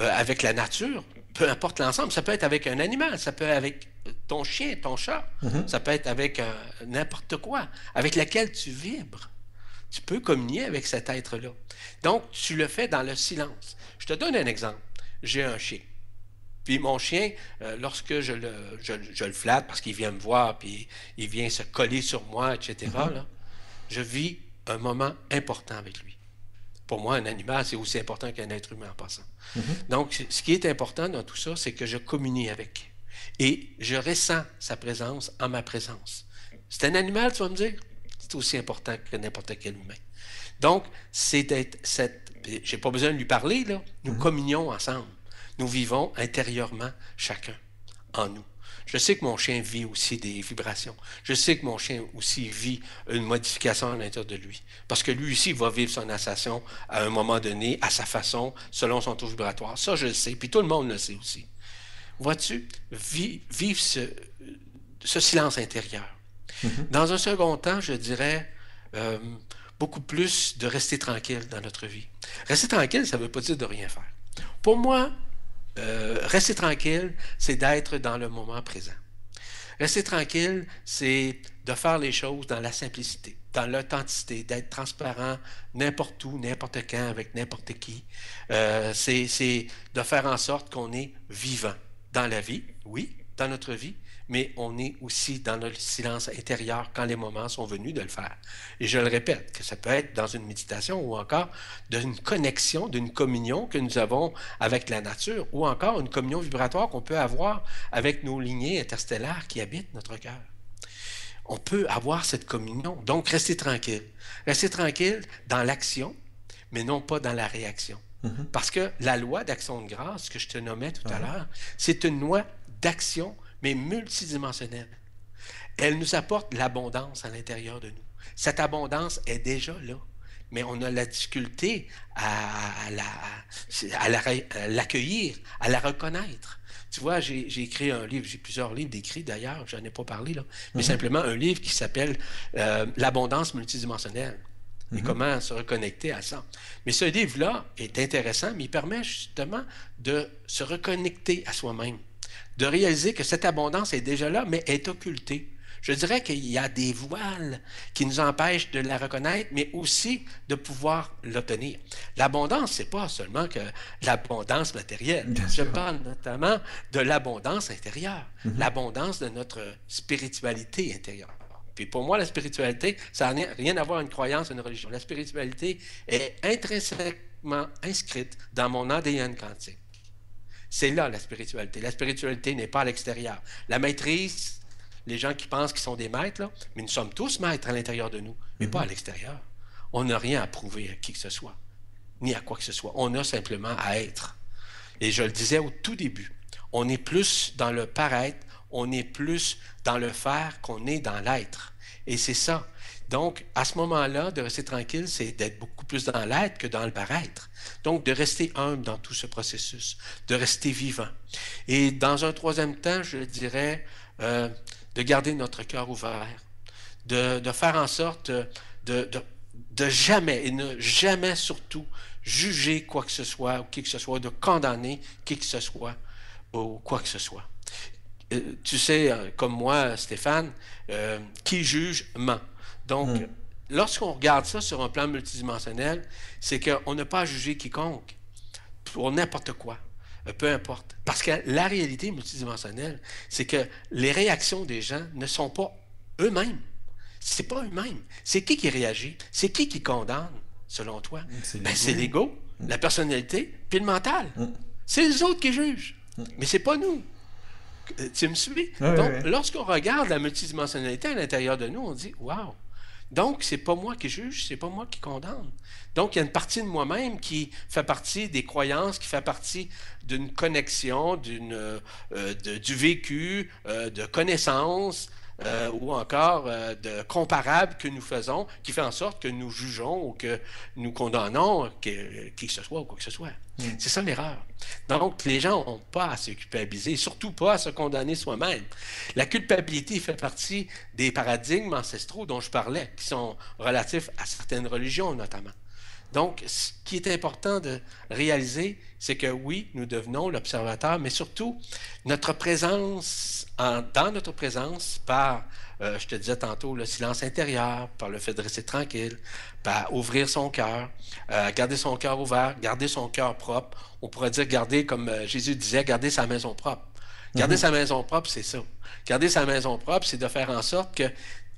euh, avec la nature, peu importe l'ensemble, ça peut être avec un animal, ça peut être avec ton chien, ton chat, mm-hmm. ça peut être avec euh, n'importe quoi, avec lequel tu vibres. Tu peux communier avec cet être-là. Donc, tu le fais dans le silence. Je te donne un exemple. J'ai un chien. Puis mon chien, euh, lorsque je le, je, le, flatte parce qu'il vient me voir, puis il vient se coller sur moi, etc., mm-hmm. je vis un moment important avec lui. Pour moi, un animal, c'est aussi important qu'un être humain en passant. Mm-hmm. Donc, ce qui est important dans tout ça, c'est que je communie avec. Et je ressens sa présence en ma présence. C'est un animal, tu vas me dire? C'est aussi important que n'importe quel humain. Donc, c'est d'être cette. J'ai pas besoin de lui parler, là. Nous mm-hmm. communions ensemble. Nous vivons intérieurement chacun en nous. Je sais que mon chien vit aussi des vibrations. Je sais que mon chien aussi vit une modification à l'intérieur de lui. Parce que lui aussi va vivre son assassin à un moment donné, à sa façon, selon son taux vibratoire. Ça, je le sais. Puis tout le monde le sait aussi. Vois-tu, vivre ce, silence intérieur. Mm-hmm. Dans un second temps, je dirais euh, beaucoup plus de rester tranquille dans notre vie. Rester tranquille, ça ne veut pas dire de rien faire. Pour moi, euh, rester tranquille, c'est d'être dans le moment présent. Rester tranquille, c'est de faire les choses dans la simplicité, dans l'authenticité, d'être transparent n'importe où, n'importe quand, avec n'importe qui. Euh, c'est de faire en sorte qu'on est vivant dans la vie, oui, dans notre vie, mais on est aussi dans le silence intérieur quand les moments sont venus de le faire. Et je le répète, que ça peut être dans une méditation ou encore d'une connexion, d'une communion que nous avons avec la nature, ou encore une communion vibratoire qu'on peut avoir avec nos lignées interstellaires qui habitent notre cœur. On peut avoir cette communion. Donc, restez tranquille. Restez tranquille dans l'action, mais non pas dans la réaction. Mm-hmm. Parce que la loi d'action de grâce que je te nommais tout à l'heure, c'est une loi d'action mais multidimensionnelle. Elle nous apporte l'abondance à l'intérieur de nous. Cette abondance est déjà là, mais on a la difficulté à, l'accueillir, à, la reconnaître. Tu vois, j'ai écrit un livre, j'ai plusieurs livres d'écrits d'ailleurs, je n'en ai pas parlé là, mais mm-hmm. simplement un livre qui s'appelle euh, L'abondance multidimensionnelle. Et mm-hmm. comment se reconnecter à ça. Mais ce livre-là est intéressant, mais il permet justement de se reconnecter à soi-même de réaliser que cette abondance est déjà là, mais est occultée. Je dirais qu'il y a des voiles qui nous empêchent de la reconnaître, mais aussi de pouvoir l'obtenir. L'abondance, c'est pas seulement que l'abondance matérielle. Je parle notamment de l'abondance intérieure, mhm. l'abondance de notre spiritualité intérieure. Puis pour moi, la spiritualité, ça n'a rien à voir avec une croyance, une religion. La spiritualité est intrinsèquement inscrite dans mon ADN quantique. C'est là la spiritualité. La spiritualité n'est pas à l'extérieur. La maîtrise, les gens qui pensent qu'ils sont des maîtres, là, mais nous sommes tous maîtres à l'intérieur de nous, mais pas à mhm. l'extérieur. On n'a rien à prouver à qui que ce soit, ni à quoi que ce soit. On a simplement à être. Et je le disais au tout début, on est plus dans le paraître, on est plus dans le faire qu'on est dans l'être. Et c'est ça. Donc, à ce moment-là, de rester tranquille, c'est d'être beaucoup plus dans l'être que dans le paraître. Donc, de rester humble dans tout ce processus, de rester vivant. Et dans un troisième temps, je dirais, euh, de garder notre cœur ouvert, de, faire en sorte de, de, jamais, et ne jamais surtout, juger quoi que ce soit, ou qui que ce soit, de condamner qui que ce soit, ou quoi que ce soit. Euh, tu sais, euh, comme moi, Stéphane, qui juge ment. Donc, hmm. Lorsqu'on regarde ça sur un plan multidimensionnel, c'est qu'on n'a pas à juger quiconque pour n'importe quoi, euh, peu importe. Parce que la réalité multidimensionnelle, c'est que les réactions des gens ne sont pas eux-mêmes. C'est pas eux-mêmes. C'est qui qui réagit? C'est qui qui condamne, selon toi? C'est ben, l'ego, hmm. la personnalité, puis le mental. Hmm. C'est les autres qui jugent. Mais c'est pas nous. Euh, tu me suis? Donc, lorsqu'on regarde la multidimensionnalité à l'intérieur de nous, on dit Waouh, donc, c'est pas moi qui juge, c'est pas moi qui condamne. Donc, il y a une partie de moi-même qui fait partie des croyances, qui fait partie d'une connexion, d'une, euh, du vécu, euh, de connaissances, euh, ou encore de comparables que nous faisons, qui fait en sorte que nous jugeons ou que nous condamnons qui que ce soit ou quoi que ce soit. Mm. C'est ça l'erreur. Donc, les gens n'ont pas à se culpabiliser, surtout pas à se condamner soi-même. La culpabilité fait partie des paradigmes ancestraux dont je parlais, qui sont relatifs à certaines religions notamment. Donc, ce qui est important de réaliser, c'est que oui, nous devenons l'observateur, mais surtout notre présence, dans notre présence, par, euh, je te disais tantôt, le silence intérieur, par le fait de rester tranquille, par ouvrir son cœur, euh, garder son cœur ouvert, garder son cœur propre. On pourrait dire garder, comme euh, Jésus disait, garder sa maison propre. Garder mhm. sa maison propre, c'est ça. Garder sa maison propre, c'est de faire en sorte que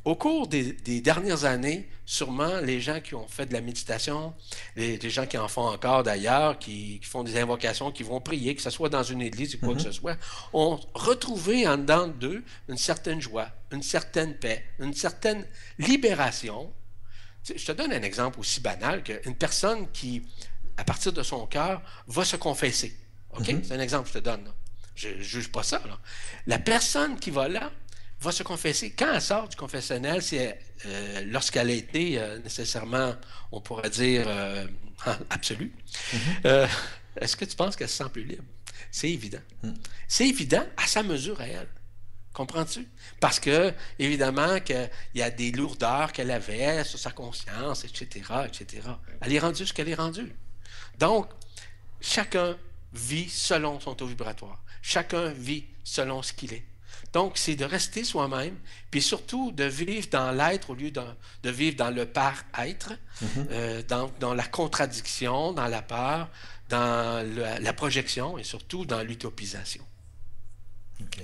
au cours des, dernières années, sûrement les gens qui ont fait de la méditation, les, gens qui en font encore d'ailleurs, qui, font des invocations, qui vont prier, que ce soit dans une église ou quoi que mm-hmm. ce soit, ont retrouvé en dedans d'eux une certaine joie, une certaine paix, une certaine libération. Je te donne un exemple aussi banal qu'une personne qui, à partir de son cœur, va se confesser. OK? Mm-hmm. C'est un exemple que je te donne. Je ne juge pas ça. La personne qui va là, va se confesser. Quand elle sort du confessionnel, c'est euh, lorsqu'elle a été euh, nécessairement, on pourrait dire, euh, absolue. Mm-hmm. Est-ce que tu penses qu'elle se sent plus libre? C'est évident. Mm. C'est évident à sa mesure à elle. Comprends-tu? Parce que, évidemment, qu'il y a des lourdeurs qu'elle avait sur sa conscience, etc., etc. Elle est rendue ce qu'elle est rendue. Donc, chacun vit selon son taux vibratoire. Chacun vit selon ce qu'il est. Donc, c'est de rester soi-même, puis surtout de vivre dans l'être au lieu de, vivre dans le par-être, euh, dans, la contradiction, dans la peur, dans la projection et surtout dans l'utopisation.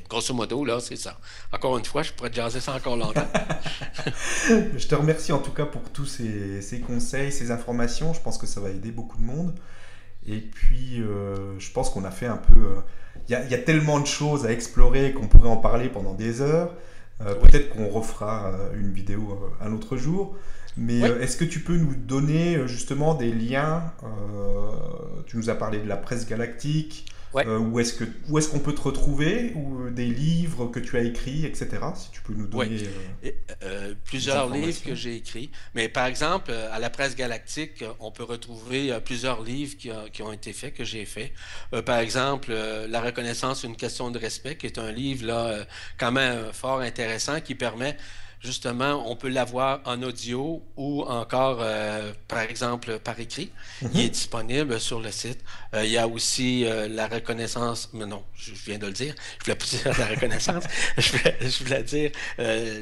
Grosso modo, là, c'est ça. Encore une fois, je pourrais te jaser ça encore longtemps.
je te remercie en tout cas pour tous ces, conseils, ces informations. Je pense que ça va aider beaucoup de monde. Et puis, euh, je pense qu'on a fait un peu... Euh, il y, a tellement de choses à explorer qu'on pourrait en parler pendant des heures. Euh, peut-être qu'on refera euh, une vidéo euh, un autre jour. Mais est-ce que tu peux nous donner justement des liens Tu nous as parlé de la presse galactique, euh, où est-ce qu'on est qu'on peut te retrouver ou euh, des livres que tu as écrits, etc. Si tu peux nous donner
euh, plusieurs livres que j'ai écrits. Mais par exemple, à la presse galactique, on peut retrouver plusieurs livres qui, qui, ont été faits que j'ai faits. par exemple, La reconnaissance, une question de respect, qui est un livre là quand même fort intéressant qui permet justement, on peut l'avoir en audio ou encore, euh, par exemple, par écrit. Il est mhm. disponible sur le site. Euh, il y a aussi euh, la reconnaissance, mais non, je viens de le dire, je voulais pas dire la reconnaissance, je, voulais, dire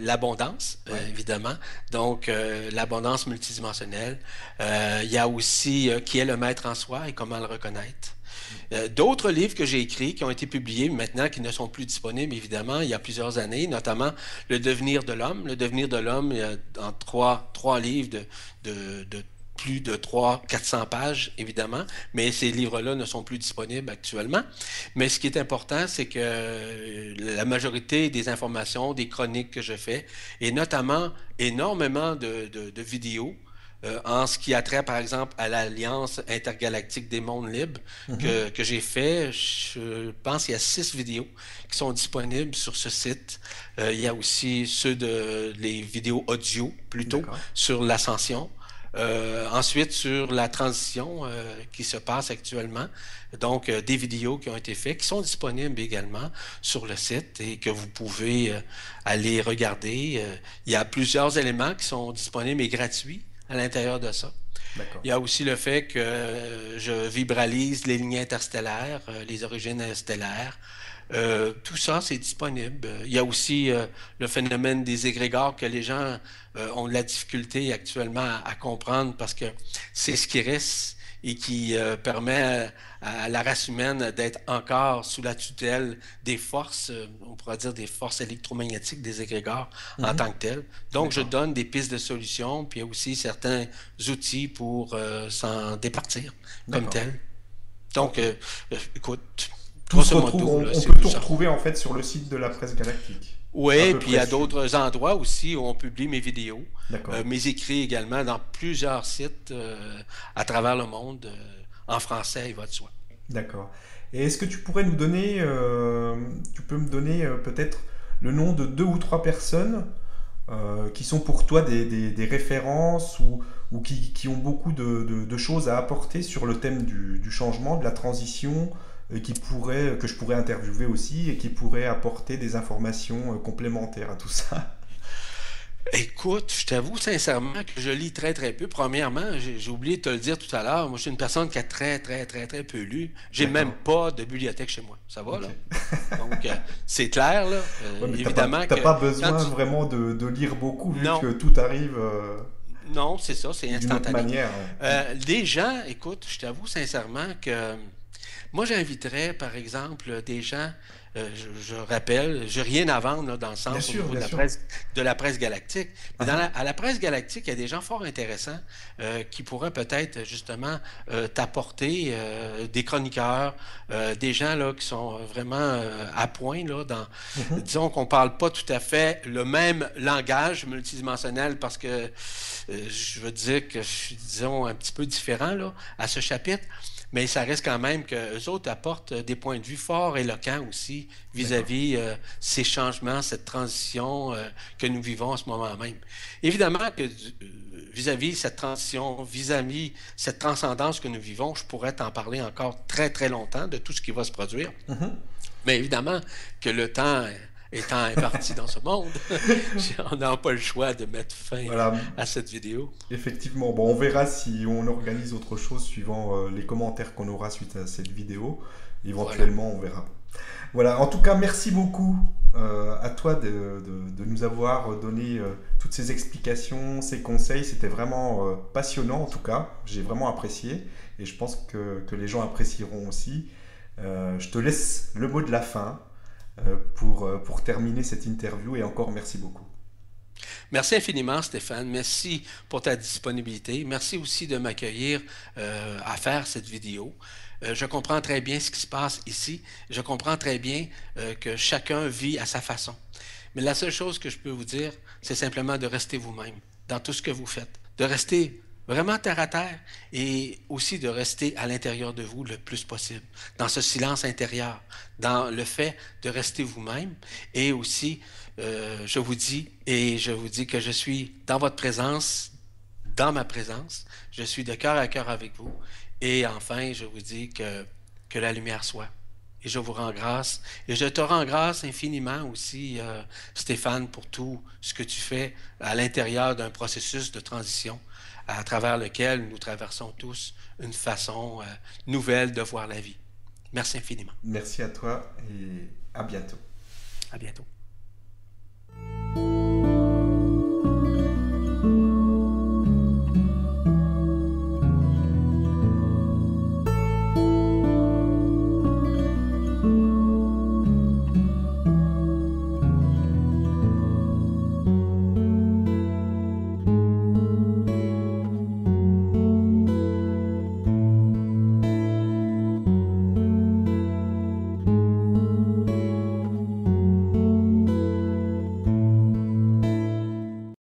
l'abondance, évidemment. Donc, l'abondance multidimensionnelle. il y a aussi qui est le maître en soi et comment le reconnaître. Euh, d'autres livres que j'ai écrits qui ont été publiés maintenant, qui ne sont plus disponibles évidemment il y a plusieurs années, notamment Le devenir de l'homme. Le devenir de l'homme, a dans trois, trois livres de, de, plus de 300-400 pages, évidemment, mais ces livres-là ne sont plus disponibles actuellement. Mais ce qui est important, c'est que la majorité des informations, des chroniques que je fais, et notamment énormément de, de vidéos, euh, en ce qui a trait, par exemple, à l'Alliance intergalactique des mondes libres mhm. que, j'ai fait. Je pense qu'il y a six vidéos qui sont disponibles sur ce site. Euh, il y a aussi ceux de les vidéos audio, plutôt, sur l'ascension. Euh, ensuite, sur la transition qui se passe actuellement, donc des vidéos qui ont été faites, qui sont disponibles également sur le site et que vous pouvez aller regarder. il y a plusieurs éléments qui sont disponibles et gratuits à l'intérieur de ça. Il y a aussi le fait que euh, je vibralise les lignes interstellaires, euh, les origines stellaires. Euh, tout ça, c'est disponible. Il y a aussi le phénomène des égrégores que les gens ont de la difficulté actuellement à comprendre parce que c'est ce qui reste et qui euh, permet à, la race humaine d'être encore sous la tutelle des forces, euh, on pourrait dire des forces électromagnétiques des égrégores en mhm. tant que telles. Donc, je donne des pistes de solutions, puis il y a aussi certains outils pour euh, s'en départir comme tel. Donc, écoute,
tout se retrouve, on, peut tout retrouver en fait sur le site de la presse galactique.
Oui, puis il y a d'autres endroits aussi où on publie mes vidéos, euh, mes écrits également dans plusieurs sites euh, à travers le monde, euh, en français, il va de soi.
D'accord. Et est-ce que tu pourrais nous donner, tu peux me donner peut-être le nom de deux ou trois personnes qui sont pour toi des, références ou, ou qui, ont beaucoup de, choses à apporter sur le thème du, du changement, de la transition, qui pourrait, que je pourrais interviewer aussi et qui pourrait apporter des informations euh, complémentaires à tout ça.
Écoute, je t'avoue sincèrement que je lis très très peu. Premièrement, j'ai oublié de te le dire tout à l'heure, moi je suis une personne qui a très très très très peu lu. J'ai même pas de bibliothèque chez moi. Ça va là? Donc euh, c'est clair là.
Euh, évidemment pas, pas besoin vraiment de, lire beaucoup vu que tout arrive.
non, c'est ça, c'est instantané. Manière, des gens, écoute, je t'avoue sincèrement que moi, j'inviterais, par exemple, des gens euh, je, rappelle, je n'ai rien à vendre dans le sens de, la presse, de, la presse, galactique. Mais dans ah. la, à la presse galactique, il y a des gens fort intéressants euh, qui pourraient peut-être justement euh, t'apporter des chroniqueurs, des gens là, qui sont vraiment à point. Là, dans, mm-hmm. Disons qu'on ne parle pas tout à fait le même langage multidimensionnel parce que je veux dire que je suis, disons, un petit peu différent là, à ce chapitre mais ça reste quand même que les autres apportent euh, des points de vue forts éloquents aussi vis-à-vis euh, ces changements, cette transition euh, que nous vivons en ce moment même. Évidemment que vis-à-vis cette transition, vis-à-vis cette transcendance que nous vivons, je pourrais t'en parler encore très très longtemps de tout ce qui va se produire. Mm-hmm. Mais évidemment que le temps étant imparti dans ce monde, on n'a pas le choix de mettre fin à cette vidéo.
Effectivement, bon, on verra si on organise autre chose suivant euh, les commentaires qu'on aura suite à cette vidéo. Éventuellement, on verra. Voilà, en tout cas, merci beaucoup euh, à toi de, nous avoir donné euh, toutes ces explications, ces conseils. C'était vraiment passionnant, en tout cas. J'ai vraiment apprécié et je pense que, que les gens apprécieront aussi. je te laisse le mot de la fin. Euh, pour, euh, pour terminer cette interview et encore merci beaucoup.
Merci infiniment, Stéphane. Merci pour ta disponibilité. Merci aussi de m'accueillir euh, à faire cette vidéo. je comprends très bien ce qui se passe ici. Je comprends très bien que chacun vit à sa façon. Mais la seule chose que je peux vous dire, c'est simplement de rester vous-même dans tout ce que vous faites, de rester vraiment terre à terre et aussi de rester à l'intérieur de vous le plus possible, dans ce silence intérieur, dans le fait de rester vous-même et aussi, euh, je vous dis, et je vous dis que je suis dans votre présence, dans ma présence, je suis de cœur à cœur avec vous et enfin, je vous dis que, que la lumière soit. Et je vous rends grâce. Et je te rends grâce infiniment aussi, euh, Stéphane, pour tout ce que tu fais à l'intérieur d'un processus de transition à travers lequel nous traversons tous une façon euh, nouvelle de voir la vie. Merci infiniment.
Merci à toi et à bientôt.
À bientôt.